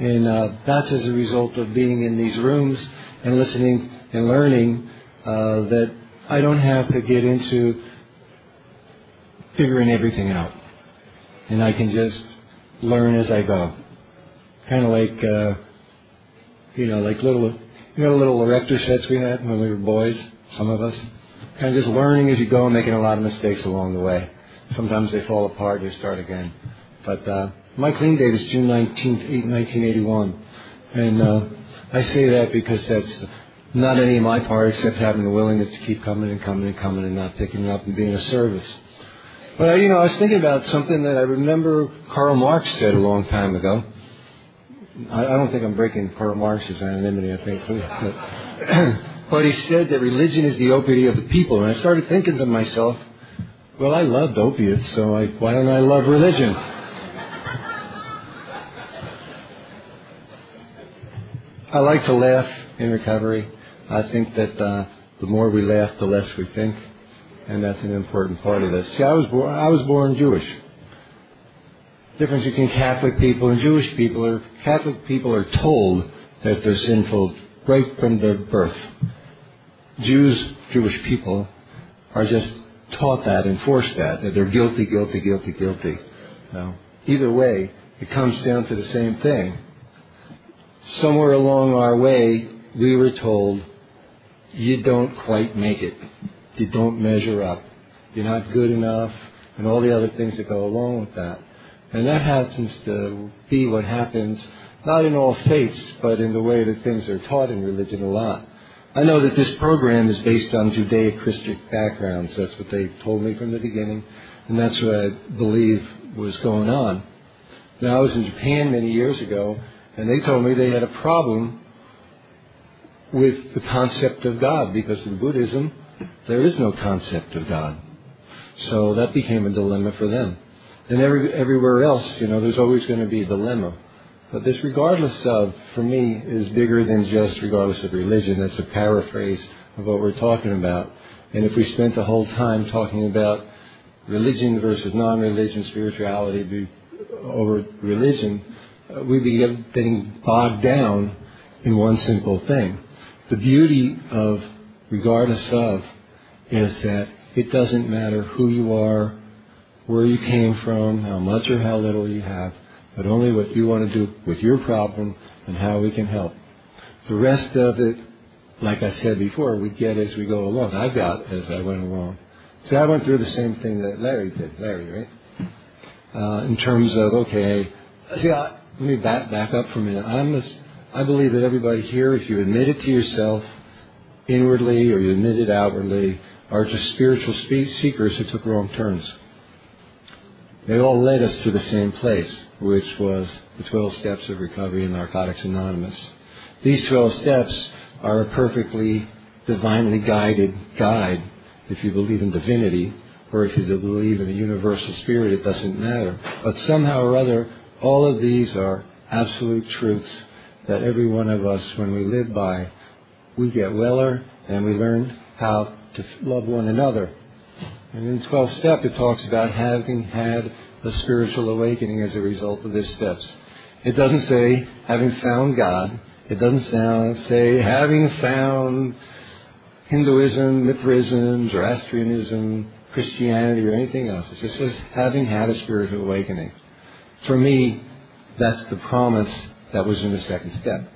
and uh, that's as a result of being in these rooms and listening and learning uh, that I don't have to get into figuring everything out. And I can just learn as I go kind of like, uh, you know, like little, you know, little erector sets we had when we were boys, some of us. Kind of just learning as you go and making a lot of mistakes along the way. Sometimes they fall apart, you start again. But uh, my clean date is June 19th, 1981. And uh, I say that because that's not any of my part except having the willingness to keep coming and coming and coming and not picking it up and being a service. But, you know, I was thinking about something that I remember Karl Marx said a long time ago. I, I don't think I'm breaking Karl Marx's anonymity, I think. But, but he said that religion is the opiate of the people. And I started thinking to myself, well, I loved opiates, so I, why don't I love religion? I like to laugh in recovery. I think that uh, the more we laugh, the less we think, and that's an important part of this. See, I was I was born Jewish difference between Catholic people and Jewish people are Catholic people are told that they're sinful right from their birth. Jews, Jewish people, are just taught that and forced that, that they're guilty, guilty, guilty, guilty. Now, either way, it comes down to the same thing. Somewhere along our way, we were told, you don't quite make it. You don't measure up. You're not good enough, and all the other things that go along with that. And that happens to be what happens, not in all faiths, but in the way that things are taught in religion a lot. I know that this program is based on Judeo-Christian backgrounds. That's what they told me from the beginning, and that's what I believe was going on. Now, I was in Japan many years ago, and they told me they had a problem with the concept of God because in Buddhism, there is no concept of God. So that became a dilemma for them. And every, everywhere else, you know, there's always going to be a dilemma. But this regardless of, for me, is bigger than just regardless of religion. That's a paraphrase of what we're talking about. And if we spent the whole time talking about religion versus non-religion, spirituality over religion, uh, we'd be getting bogged down in one simple thing. The beauty of regardless of is that it doesn't matter who you are, where you came from, how much or how little you have, but only what you want to do with your problem and how we can help. The rest of it, like I said before, we get as we go along. I got as I went along. So I went through the same thing that Larry did. Larry, right? Uh, in terms of okay, see, I, let me back back up for a minute. I'm a, I believe that everybody here, if you admit it to yourself inwardly or you admit it outwardly, are just spiritual seekers who took wrong turns. They all led us to the same place, which was the 12 steps of recovery in Narcotics Anonymous. These 12 steps are a perfectly divinely guided guide. If you believe in divinity, or if you believe in a universal spirit, it doesn't matter. But somehow or other, all of these are absolute truths that every one of us, when we live by, we get weller and we learn how to love one another and in 12 step, it talks about having had a spiritual awakening as a result of these steps. It doesn't say having found God. It doesn't sound, say having found Hinduism, Mithraism, Zoroastrianism, Christianity, or anything else. It just says having had a spiritual awakening. For me, that's the promise that was in the second step.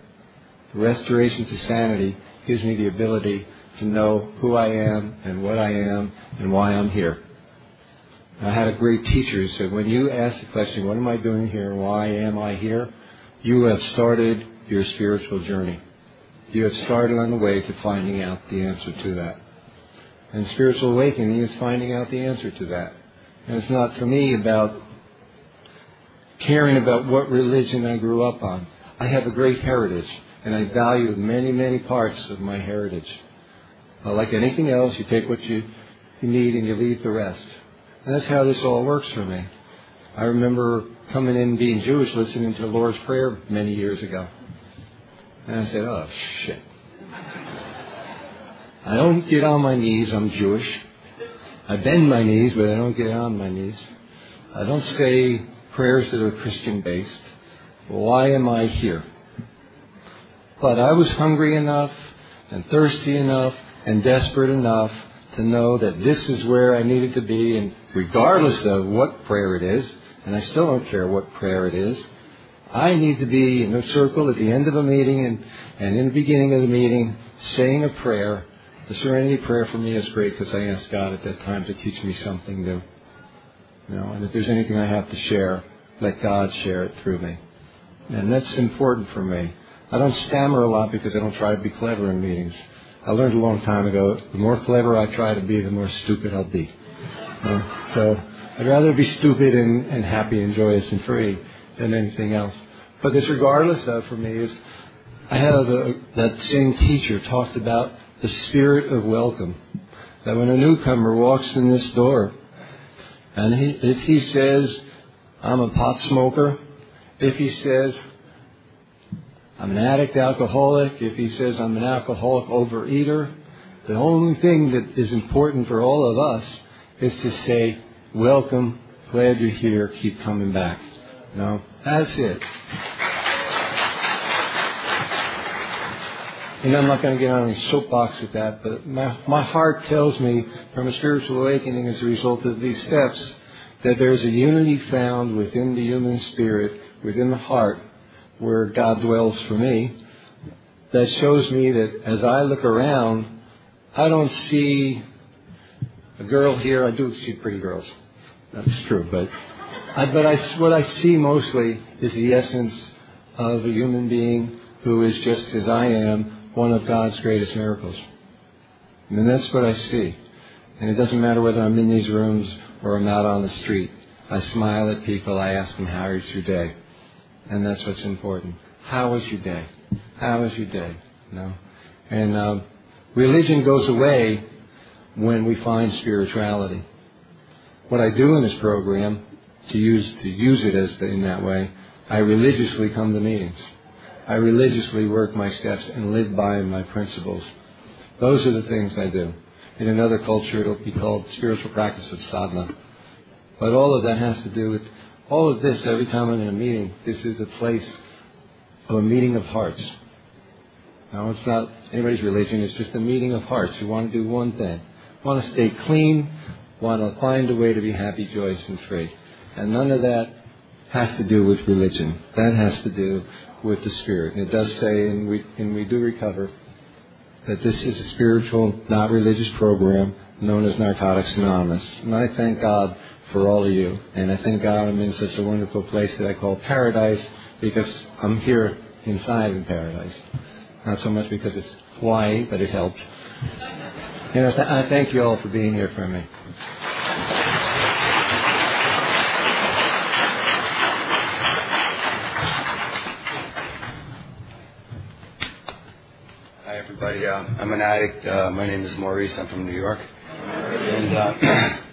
The restoration to sanity gives me the ability to know who I am and what I am and why I'm here. I had a great teacher who said, when you ask the question, what am I doing here why am I here? You have started your spiritual journey. You have started on the way to finding out the answer to that. And spiritual awakening is finding out the answer to that. And it's not for me about caring about what religion I grew up on. I have a great heritage, and I value many, many parts of my heritage. Uh, like anything else, you take what you, you need and you leave the rest. And that's how this all works for me. I remember coming in being Jewish, listening to the Lord's Prayer many years ago. And I said, oh, shit. I don't get on my knees, I'm Jewish. I bend my knees, but I don't get on my knees. I don't say prayers that are Christian based. Why am I here? But I was hungry enough and thirsty enough and desperate enough to know that this is where I needed to be, and regardless of what prayer it is, and I still don't care what prayer it is, I need to be in a circle at the end of a meeting and, and in the beginning of the meeting saying a prayer. The serenity prayer for me is great because I ask God at that time to teach me something new. You know, and if there's anything I have to share, let God share it through me. And that's important for me. I don't stammer a lot because I don't try to be clever in meetings. I learned a long time ago, the more clever I try to be, the more stupid I'll be. Uh, so I'd rather be stupid and, and happy and joyous and free than anything else. But this regardless of for me is, I had a, that same teacher talked about the spirit of welcome. That when a newcomer walks in this door, and he, if he says, I'm a pot smoker, if he says, I'm an addict alcoholic, if he says I'm an alcoholic overeater, the only thing that is important for all of us is to say, welcome, glad you're here, keep coming back. No, that's it. And I'm not going to get on any soapbox with that, but my, my heart tells me from a spiritual awakening as a result of these steps that there's a unity found within the human spirit, within the heart, where God dwells for me, that shows me that as I look around, I don't see a girl here. I do see pretty girls. That's true, but I, but I, what I see mostly is the essence of a human being who is just as I am, one of God's greatest miracles. And that's what I see. And it doesn't matter whether I'm in these rooms or I'm out on the street. I smile at people. I ask them, how is your day? And that's what's important. How was your day? How was your day? No, and um, religion goes away when we find spirituality. What I do in this program, to use to use it as in that way, I religiously come to meetings. I religiously work my steps and live by my principles. Those are the things I do. In another culture, it'll be called spiritual practice of sadhana. But all of that has to do with all of this. Every time I'm in a meeting, this is a place of a meeting of hearts. Now, it's not anybody's religion. It's just a meeting of hearts who want to do one thing: want to stay clean, want to find a way to be happy, joyous, and free. And none of that has to do with religion. That has to do with the spirit. And it does say, and we, and we do recover, that this is a spiritual, not religious program known as Narcotics Anonymous. And I thank God for all of you. And I thank God I'm in such a wonderful place that I call paradise because I'm here inside in paradise. Not so much because it's Hawaii, but it helps. And I, th- I thank you all for being here for me. Hi, everybody. Uh, I'm an addict. Uh, my name is Maurice. I'm from New York. And uh,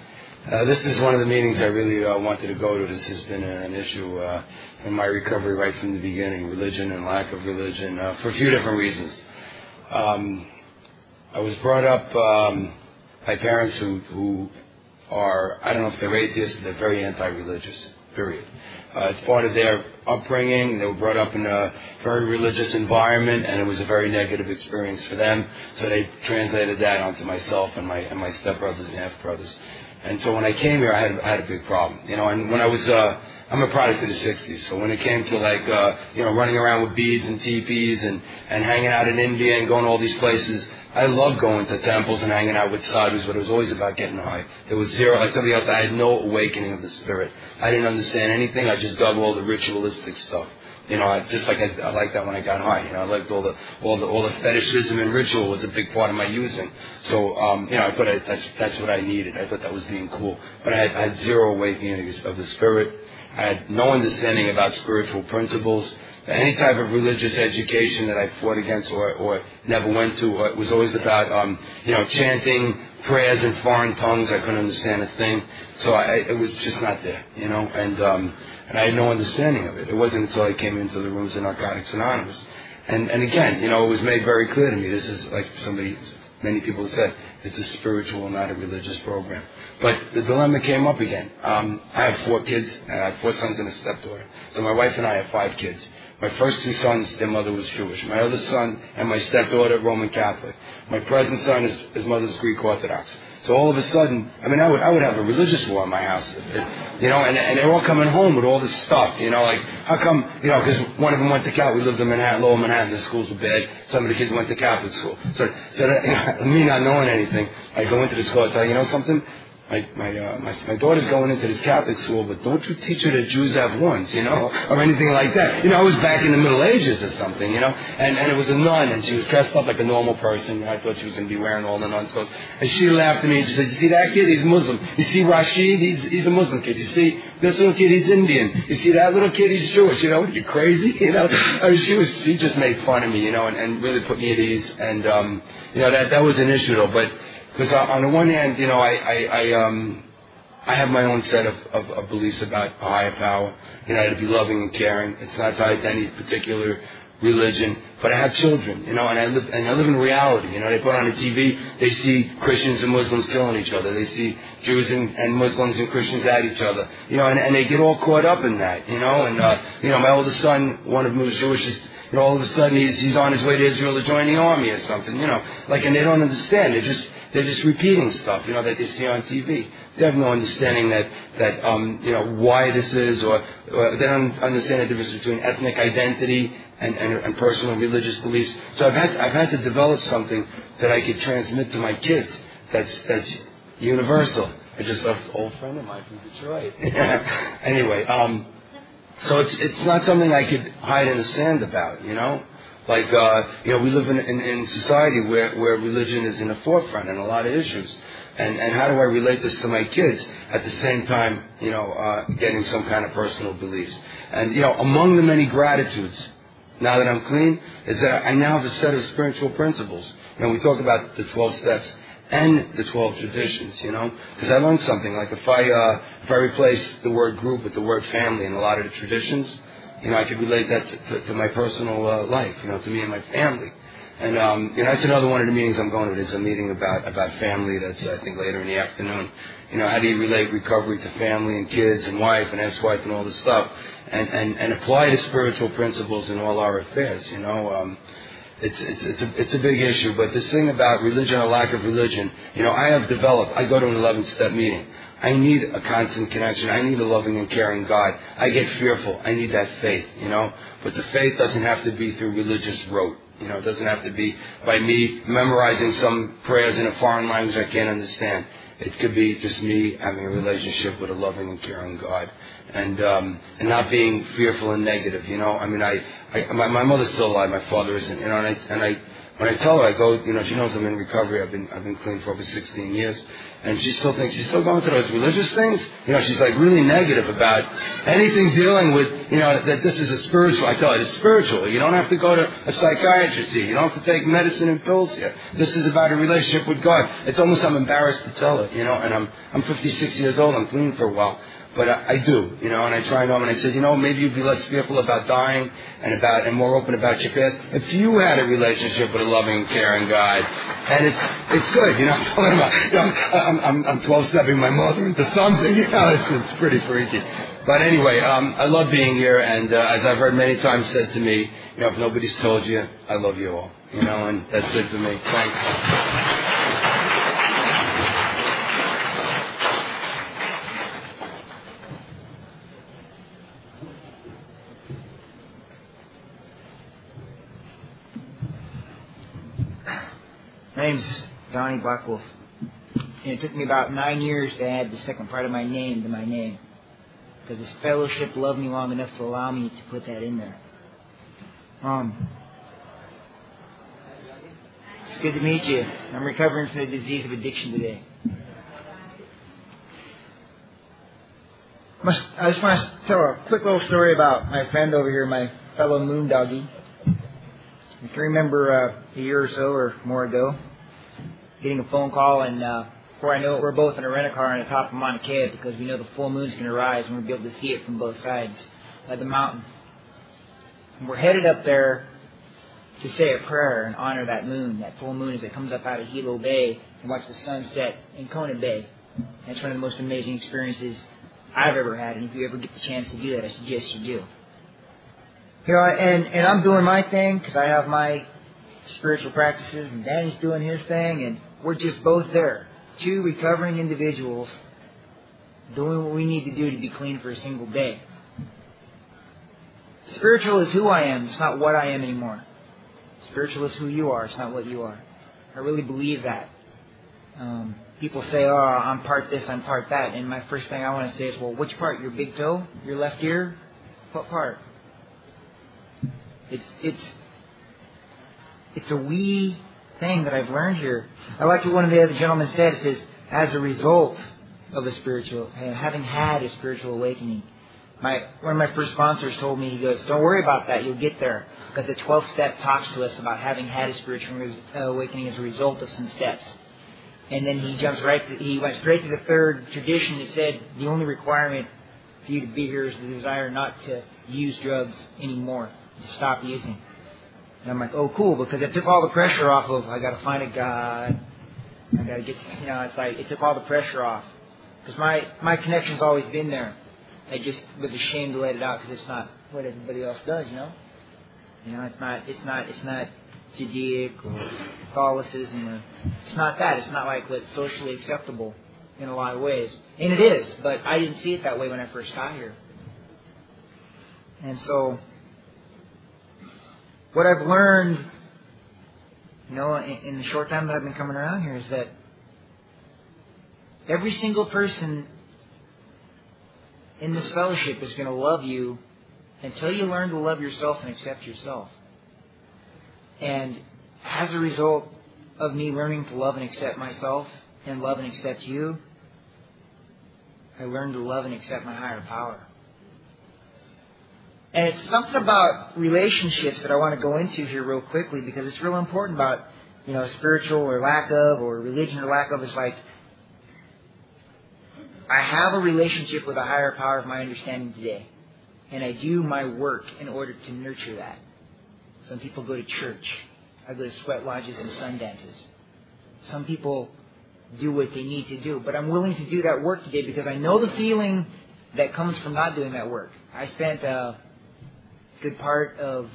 uh, this is one of the meetings I really uh, wanted to go to. This has been an issue uh, in my recovery right from the beginning religion and lack of religion uh, for a few different reasons. Um, I was brought up um, by parents who, who are, I don't know if they're atheists, but they're very anti religious, period. Uh, it's part of their upbringing. They were brought up in a very religious environment, and it was a very negative experience for them. So they translated that onto myself and my and my stepbrothers and half brothers. And so when I came here, I had I had a big problem, you know. And when I was uh, I'm a product of the '60s, so when it came to like uh, you know running around with beads and teepees and and hanging out in India and going to all these places, I loved going to temples and hanging out with sadhus, but it was always about getting high. There was zero, like somebody else, I had no awakening of the spirit. I didn't understand anything. I just dug all the ritualistic stuff. You know, I, just like I, I liked that when I got high. You know, I liked all the all the all the fetishism and ritual was a big part of my using. So, um, you know, I thought I, that's that's what I needed. I thought that was being cool. But I had, I had zero awakening of the spirit. I had no understanding about spiritual principles any type of religious education that I fought against or, or never went to or it was always about um, you know chanting prayers in foreign tongues. I couldn't understand a thing, so I, it was just not there, you know. And um, and I had no understanding of it. It wasn't until I came into the rooms of Narcotics Anonymous, and and again, you know, it was made very clear to me. This is like somebody, many people said, it's a spiritual, not a religious program. But the dilemma came up again. Um, I have four kids. I have four sons and a stepdaughter. So my wife and I have five kids. My first two sons, their mother was Jewish. My other son and my stepdaughter, Roman Catholic. My present son, his, his mother's Greek Orthodox. So all of a sudden, I mean, I would, I would have a religious war in my house, you know, and, and they're all coming home with all this stuff, you know, like, how come, you know, because one of them went to Catholic, we lived in Manhattan, lower Manhattan, the schools were bad, some of the kids went to Catholic school. So, so that, you know, me not knowing anything, I go into the school, I tell you, you know something, my my, uh, my my daughter's going into this Catholic school, but don't you teach her that Jews have horns, you know, or anything like that. You know, I was back in the Middle Ages or something, you know, and and it was a nun, and she was dressed up like a normal person. And I thought she was going to be wearing all the nuns' clothes, and she laughed at me and she said, "You see that kid? He's Muslim. You see Rashid? He's he's a Muslim kid. You see this little kid? He's Indian. You see that little kid? He's Jewish. You know, are you crazy? You know, I mean, she was she just made fun of me, you know, and, and really put me at ease, and um, you know that that was an issue though, but. Because on the one hand, you know, I, I, I um, I have my own set of, of, of beliefs about a higher power, you know, to be loving and caring. It's not tied to any particular religion, but I have children, you know, and I live and I live in reality. You know, they put on the TV, they see Christians and Muslims killing each other. They see Jews and, and Muslims and Christians at each other. You know, and, and they get all caught up in that. You know, and uh, you know, my oldest son, one of them was Jewish. Is, you know, all of a sudden he's he's on his way to Israel to join the army or something. You know, like, and they don't understand. They're just they're just repeating stuff, you know, that they see on TV. They have no understanding that, that um, you know, why this is, or, or they don't understand the difference between ethnic identity and, and, and personal religious beliefs. So I've had, I've had to develop something that I could transmit to my kids that's, that's universal. I just left an old friend of mine from Detroit. anyway, um, so it's, it's not something I could hide in the sand about, you know? Like, uh, you know, we live in, in, in society where, where religion is in the forefront in a lot of issues. And, and how do I relate this to my kids at the same time, you know, uh, getting some kind of personal beliefs? And, you know, among the many gratitudes, now that I'm clean, is that I now have a set of spiritual principles. You know, we talk about the 12 steps, and the 12 traditions, you know? Because I learned something. Like if I, uh, if I replace the word group with the word family in a lot of the traditions, you know, I could relate that to, to, to my personal uh, life, you know, to me and my family. And um, you know, that's another one of the meetings I'm going to. There's a meeting about about family. That's I think later in the afternoon. You know, how do you relate recovery to family and kids and wife and ex-wife and all this stuff, and and and apply the spiritual principles in all our affairs. You know, um, it's it's it's a it's a big issue. But this thing about religion or lack of religion, you know, I have developed. I go to an 11 step meeting. I need a constant connection. I need a loving and caring God. I get fearful. I need that faith, you know. But the faith doesn't have to be through religious rote. You know, it doesn't have to be by me memorizing some prayers in a foreign language I can't understand. It could be just me having a relationship with a loving and caring God, and um, and not being fearful and negative. You know, I mean, I, I my, my mother's still alive, my father isn't. You know, and I and I when I tell her I go, you know, she knows I'm in recovery. I've been I've been clean for over 16 years, and she still thinks she's still going through those religious things. You know, she's like really negative about anything dealing with, you know, that this is a spiritual. I tell her it's spiritual. You don't have to go to a psychiatrist here. You don't have to take medicine and pills here. This is about a relationship with God. It's almost I'm embarrassed to tell her, you know, and I'm I'm 56 years old. I'm clean for a while. But I, I do, you know, and I try and and I said, you know, maybe you'd be less fearful about dying and about and more open about your past if you had a relationship with a loving, caring God. And it's it's good, you know. I'm talking about, you know, I'm I'm, I'm 12 stepping my mother into something, you know. It's it's pretty freaky. But anyway, um, I love being here, and uh, as I've heard many times said to me, you know, if nobody's told you, I love you all, you know, and that's it for me. Thanks. Name's Donnie Blackwolf. And it took me about nine years to add the second part of my name to my name. Because this fellowship loved me long enough to allow me to put that in there. Um, it's good to meet you. I'm recovering from the disease of addiction today. I just want to tell a quick little story about my friend over here, my fellow moon doggy. I can remember uh, a year or so or more ago getting a phone call, and uh, before I know it, we're both in a rental car on the top of Mauna Kea because we know the full moon's going to rise and we'll be able to see it from both sides of the mountain. And we're headed up there to say a prayer and honor that moon, that full moon as it comes up out of Hilo Bay and watch the sun set in Kona Bay. That's one of the most amazing experiences I've ever had, and if you ever get the chance to do that, I suggest you do. You know, and and I'm doing my thing because I have my spiritual practices, and Danny's doing his thing, and we're just both there. Two recovering individuals doing what we need to do to be clean for a single day. Spiritual is who I am, it's not what I am anymore. Spiritual is who you are, it's not what you are. I really believe that. Um, people say, oh, I'm part this, I'm part that. And my first thing I want to say is, well, which part? Your big toe? Your left ear? What part? It's it's it's a wee thing that I've learned here. I like what one of the other gentlemen said. It says, as a result of a spiritual, uh, having had a spiritual awakening. My one of my first sponsors told me, he goes, "Don't worry about that. You'll get there." Because the 12th step talks to us about having had a spiritual uh, awakening as a result of some steps. And then he jumps right. To, he went straight to the third tradition that said the only requirement for you to be here is the desire not to use drugs anymore to stop using. And I'm like, oh, cool, because it took all the pressure off of I got to find a God. I got to get, you know, it's like it took all the pressure off because my my connection's always been there. I just was ashamed to let it out because it's not what everybody else does, you know. You know, it's not it's not it's not Judaic or Catholicism or it's not that. It's not like what's socially acceptable in a lot of ways, and it is. But I didn't see it that way when I first got here, and so what I've learned, you know, in, in the short time that I've been coming around here is that every single person in this fellowship is going to love you until you learn to love yourself and accept yourself. And as a result of me learning to love and accept myself and love and accept you, I learned to love and accept my higher power. And it's something about relationships that I want to go into here real quickly because it's real important about you know, spiritual or lack of, or religion or lack of. It's like I have a relationship with a higher power of my understanding today, and I do my work in order to nurture that. Some people go to church. I go to sweat lodges and sun dances. Some people do what they need to do, but I'm willing to do that work today because I know the feeling that comes from not doing that work. I spent a good part of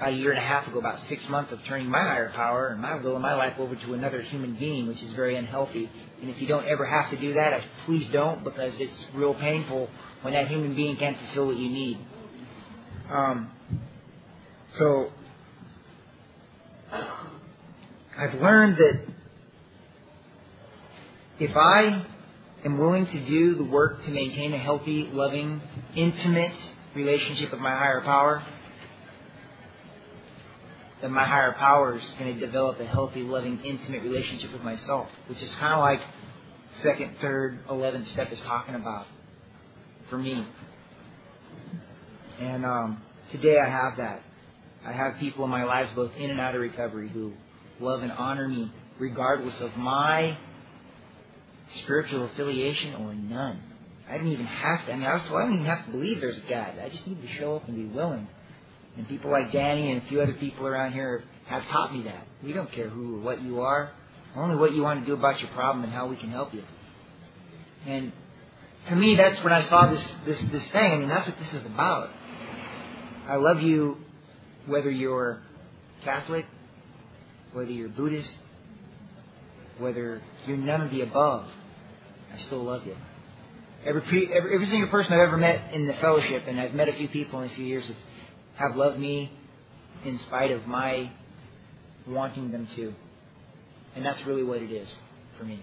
a year and a half ago, about six months, of turning my higher power and my will and my life over to another human being, which is very unhealthy. And if you don't ever have to do that, please don't, because it's real painful when that human being can't fulfill what you need. Um, so I've learned that if I am willing to do the work to maintain a healthy, loving, intimate relationship with my higher power, then my higher power is going to develop a healthy, loving, intimate relationship with myself, which is kind of like second, third, eleventh step is talking about for me. And um, today I have that. I have people in my lives, both in and out of recovery, who love and honor me regardless of my spiritual affiliation or none. I didn't even have to. I mean, I was told I didn't even have to believe there's a God. I just need to show up and be willing. And people like Danny and a few other people around here have taught me that. We don't care who or what you are, only what you want to do about your problem and how we can help you. And to me, that's when I saw this this this thing. I mean, that's what this is about. I love you, whether you're Catholic, whether you're Buddhist, whether you're none of the above. I still love you. Every, every every single person I've ever met in the fellowship, and I've met a few people in a few years, have, loved me in spite of my wanting them to. And that's really what it is for me.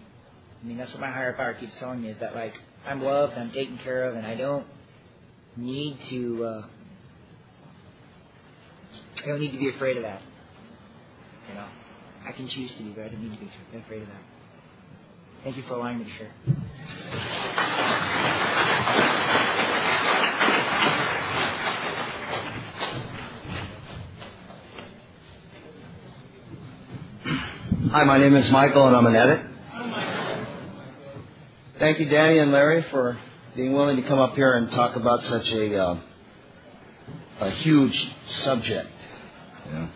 I mean, that's what my higher power keeps telling me is that like I'm loved, I'm taken care of, and I don't need to. Uh, I don't need to be afraid of that. You know, I can choose to be, but I don't need to be afraid of that. Thank you for allowing me to share. Hi, my name is Michael, and I'm an addict. Thank you, Danny and Larry, for being willing to come up here and talk about such a uh, a huge subject. You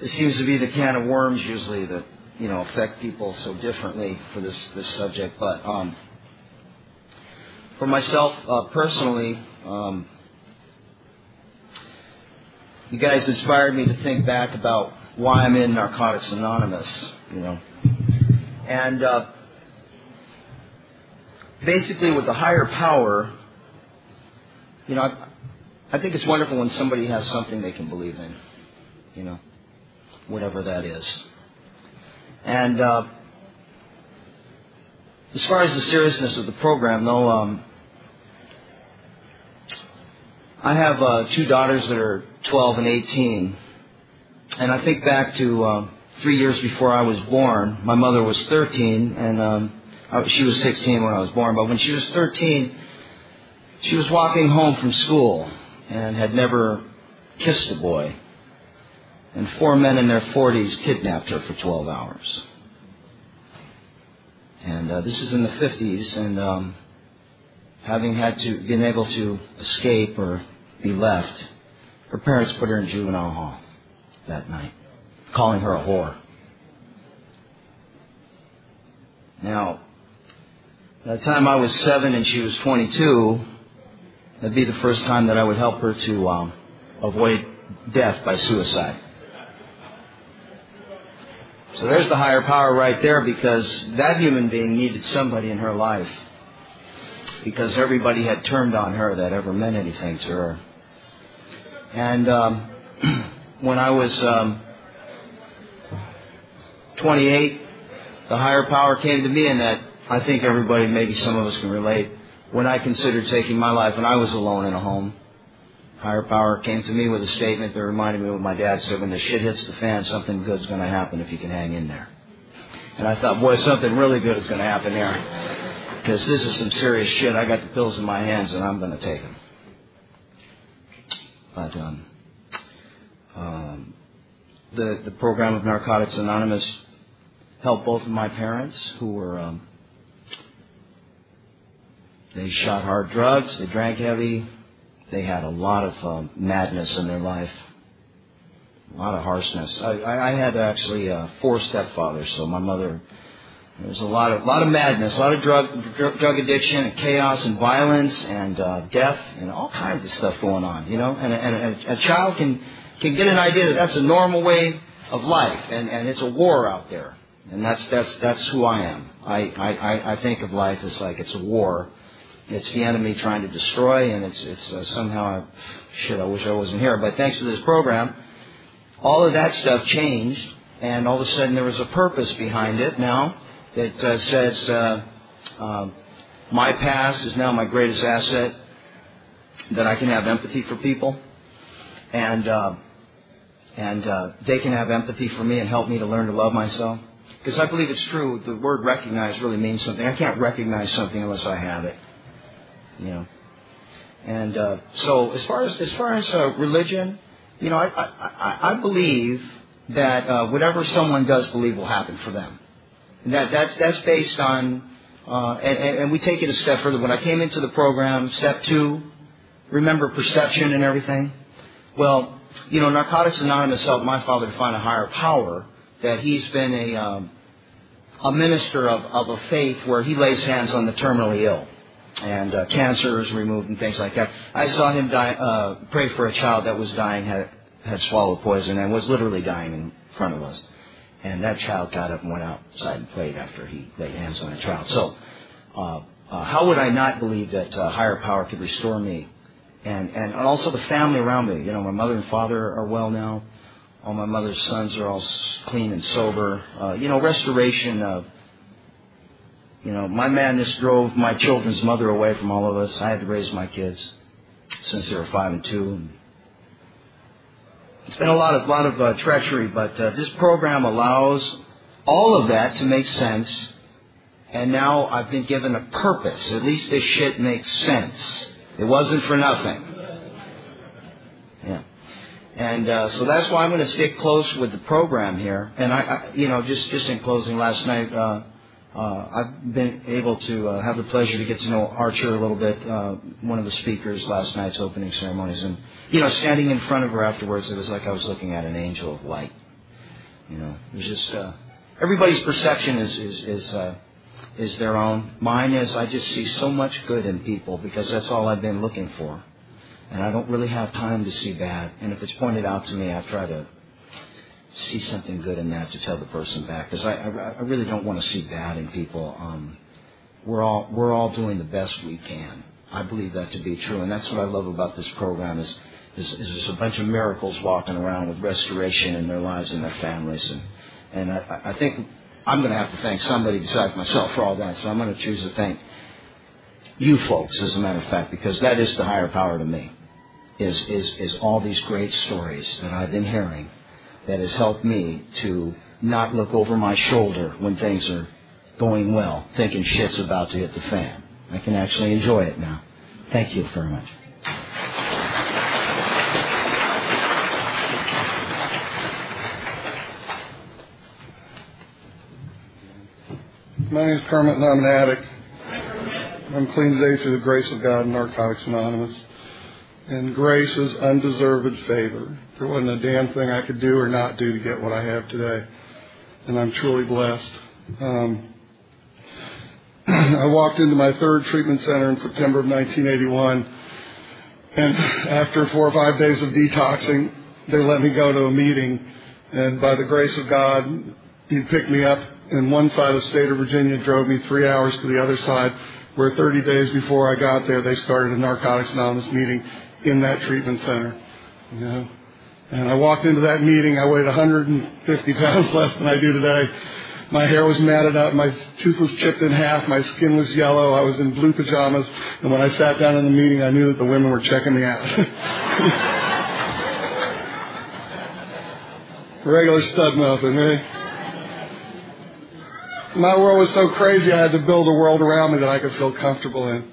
this seems to be the can of worms usually that you know affect people so differently for this this subject. But um, for myself uh, personally, um, you guys inspired me to think back about why I'm in Narcotics Anonymous. You know, and uh, basically with the higher power, you know, I, I think it's wonderful when somebody has something they can believe in, you know, whatever that is. And uh, as far as the seriousness of the program, though, um, I have uh, two daughters that are 12 and 18, and I think back to uh, three years before I was born. My mother was 13, and um, she was 16 when I was born. But when she was 13, she was walking home from school and had never kissed a boy. And four men in their 40s kidnapped her for 12 hours. And uh, this is in the 50s, and um, having had to been able to escape or be left, her parents put her in juvenile hall that night, calling her a whore. Now, by the time I was seven and she was 22, that'd be the first time that I would help her to um, avoid death by suicide. So there's the higher power right there because that human being needed somebody in her life because everybody had turned on her that ever meant anything to her. And um, when I was um, 28, the higher power came to me, and that I think everybody, maybe some of us can relate. When I considered taking my life, and I was alone in a home, higher power came to me with a statement that reminded me of what my dad said: "When the shit hits the fan, something good's going to happen if you can hang in there." And I thought, boy, something really good is going to happen here, because this is some serious shit. I got the pills in my hands, and I'm going to take them. But um, um, the, the program of Narcotics Anonymous helped both of my parents who were, um, they shot hard drugs, they drank heavy, they had a lot of um, madness in their life, a lot of harshness. I, I, had actually uh, four stepfathers, so my mother, there was a lot of, lot of madness, a lot of drug, drug, drug addiction and chaos and violence and uh, death and all kinds of stuff going on, you know, and, and, and a child can, can get an idea that that's a normal way of life and, and it's a war out there. And that's, that's, that's who I am. I, I, I think of life as like it's a war it's the enemy trying to destroy, and it's it's uh, somehow shit. I wish I wasn't here, but thanks to this program, all of that stuff changed, and all of a sudden there was a purpose behind it. Now that uh, says uh, uh, my past is now my greatest asset. That I can have empathy for people, and uh, and uh, they can have empathy for me and help me to learn to love myself. Because I believe it's true. The word recognize really means something. I can't recognize something unless I have it you know. And uh, so, as far as as far as religion, you know, I I, I believe that uh, whatever someone does believe will happen for them. And that that's that's based on, uh, and, and we take it a step further. When I came into the program, step two, remember perception and everything. Well, you know, Narcotics Anonymous helped my father to find a higher power. That he's been a um, a minister of, of a faith where he lays hands on the terminally ill and uh, cancer is removed and things like that. I saw him die, uh, pray for a child that was dying, had had swallowed poison, and was literally dying in front of us. And that child got up and went outside and played after he laid hands on the child. So, uh, uh, how would I not believe that uh, higher power could restore me, and and also the family around me? You know, my mother and father are well now. All my mother's sons are all clean and sober. Uh, you know, restoration of you know, my madness drove my children's mother away from all of us. I had to raise my kids since they were five and two. It's been a lot of lot of uh, treachery, but uh, this program allows all of that to make sense. And now I've been given a purpose. At least this shit makes sense. It wasn't for nothing. Yeah. And uh, so that's why I'm going to stick close with the program here. And I, I you know, just just in closing, last night uh, uh, I've been able to uh, have the pleasure to get to know Archer a little bit, uh, one of the speakers last night's opening ceremonies, and you know, standing in front of her afterwards, it was like I was looking at an angel of light. You know, it was just uh, everybody's perception is is is, uh, is their own. Mine is I just see so much good in people because that's all I've been looking for, and I don't really have time to see bad. And if it's pointed out to me, I try to see something good in that to tell the person back because I, I, I really don't want to see bad in people. Um, we're all we're all doing the best we can. I believe that to be true, and that's what I love about this program is is, is there's a bunch of miracles walking around with restoration in their lives and their families, and and I, I think I'm going to have to thank somebody besides myself for all that. So I'm going to choose to thank you folks, as a matter of fact, because that is the higher power to me. Is is is all these great stories that I've been hearing that has helped me to not look over my shoulder when things are going well, thinking shit's about to hit the fan. I can actually enjoy it now. Thank you very much. My name is Kermit and I'm an addict. I'm clean today through the grace of God and Narcotics Anonymous and grace is undeserved favor. There wasn't a damn thing I could do or not do to get what I have today. And I'm truly blessed. Um, I walked into my third treatment center in September of 1981. And after four or five days of detoxing, they let me go to a meeting. And by the grace of God, he picked me up in one side of the state of Virginia, drove me three hours to the other side, where 30 days before I got there, they started a Narcotics Anonymous meeting in that treatment center. You know, and I walked into that meeting. I weighed 150 pounds less than I do today. My hair was matted up. My tooth was chipped in half. My skin was yellow. I was in blue pajamas. And when I sat down in the meeting, I knew that the women were checking me out. Regular stud muffin, eh? My world was so crazy, I had to build a world around me that I could feel comfortable in.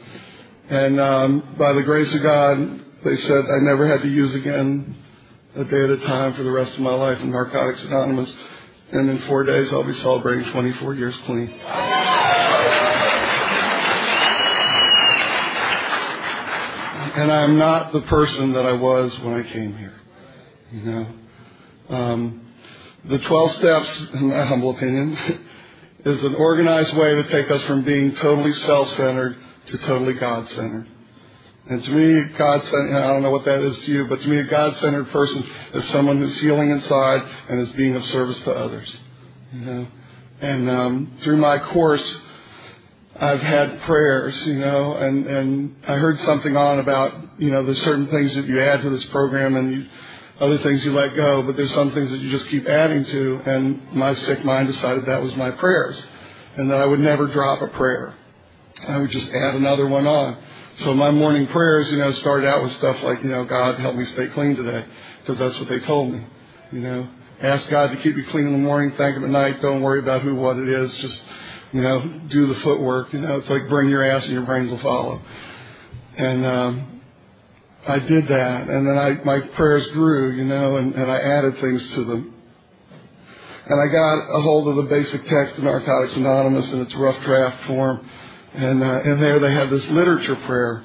And um, by the grace of God, they said I never had to use again a day at a time for the rest of my life in Narcotics Anonymous. And in four days, I'll be celebrating 24 years clean. And I'm not the person that I was when I came here. You know, um, the 12 steps, in my humble opinion, is an organized way to take us from being totally self-centered to totally God-centered. And to me, God-centered, I don't know what that is to you, but to me, a God-centered person is someone who's healing inside and is being of service to others. You know, and um, through my course, I've had prayers, you know, and and I heard something on about, you know, there's certain things that you add to this program and you, other things you let go, but there's some things that you just keep adding to. And my sick mind decided that was my prayers, and that I would never drop a prayer. I would just add another one on. So my morning prayers, you know, started out with stuff like, you know, God help me stay clean today, because that's what they told me. You know, ask God to keep you clean in the morning, thank Him at night. Don't worry about who, what it is. Just, you know, do the footwork. You know, it's like bring your ass and your brains will follow. And um, I did that, and then I my prayers grew, you know, and, and I added things to them. And I got a hold of the basic text of Narcotics Anonymous in its rough draft form and uh, there they had this literature prayer.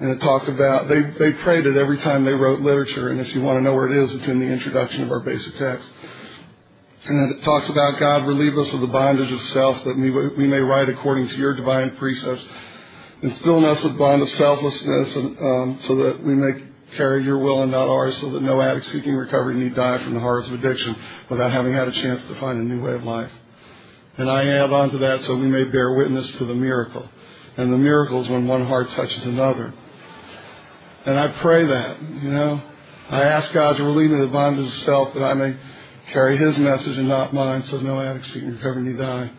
And it talked about, they, they prayed it every time they wrote literature. And if you want to know where it is, it's in the introduction of our basic text. And it talks about God relieve us of the bondage of self that we, we may write according to your divine precepts. Instill in us the bond of selflessness and, um, so that we may carry your will and not ours so that no addict seeking recovery need die from the horrors of addiction without having had a chance to find a new way of life. And I add on to that so we may bear witness to the miracle. And the miracle is when one heart touches another. And I pray that, you know. I ask God to relieve me of the bondage of self that I may carry His message and not mine so no addict seeking recovery need die.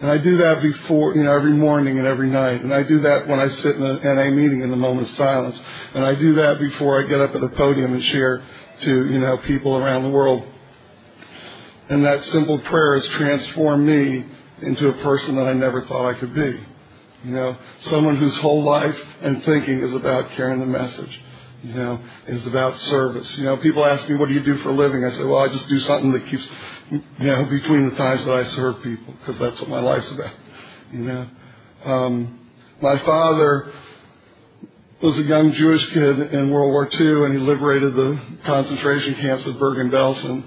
And I do that before, you know, every morning and every night. And I do that when I sit in an NA meeting in the moment of silence. And I do that before I get up at the podium and share to, you know, people around the world and that simple prayer has transformed me into a person that I never thought I could be. You know, someone whose whole life and thinking is about carrying the message. You know, is about service. You know, people ask me, what do you do for a living? I say, well, I just do something that keeps, you know, between the times that I serve people, because that's what my life's about. You know, um, my father was a young Jewish kid in World War II, and he liberated the concentration camps at Bergen-Belsen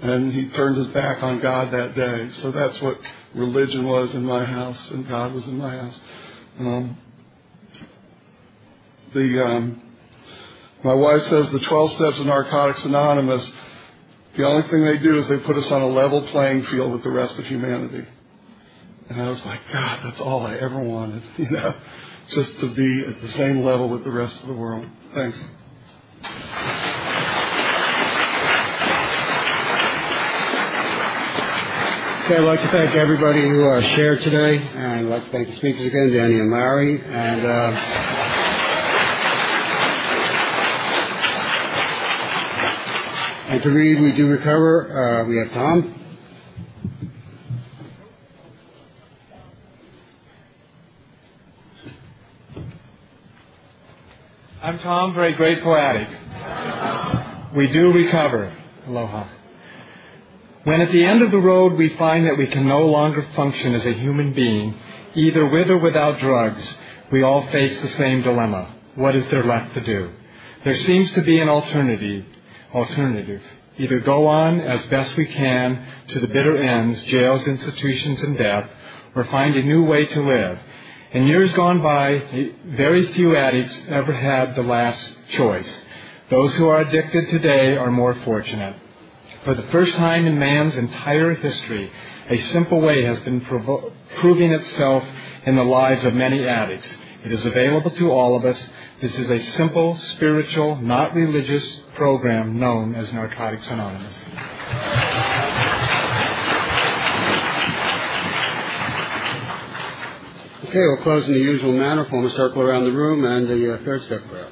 and he turned his back on God that day. So that's what religion was in my house, and God was in my house. Um, the um, my wife says the 12 steps of Narcotics Anonymous. The only thing they do is they put us on a level playing field with the rest of humanity. And I was like, God, that's all I ever wanted, you know, just to be at the same level with the rest of the world. Thanks. Okay, I'd like to thank everybody who uh, shared today, and I'd like to thank the speakers again, Danny and Larry, and. Uh, and to read, we do recover. Uh, we have Tom. I'm Tom, very grateful addict. We do recover. Aloha. When at the end of the road we find that we can no longer function as a human being, either with or without drugs, we all face the same dilemma. What is there left to do? There seems to be an alternative. Alternative. Either go on as best we can to the bitter ends, jails, institutions, and death, or find a new way to live. In years gone by, very few addicts ever had the last choice. Those who are addicted today are more fortunate. For the first time in man's entire history, a simple way has been provo- proving itself in the lives of many addicts. It is available to all of us. This is a simple, spiritual, not religious program known as Narcotics Anonymous. Okay, we'll close in the usual manner, form a circle around the room, and the uh, third step prayer.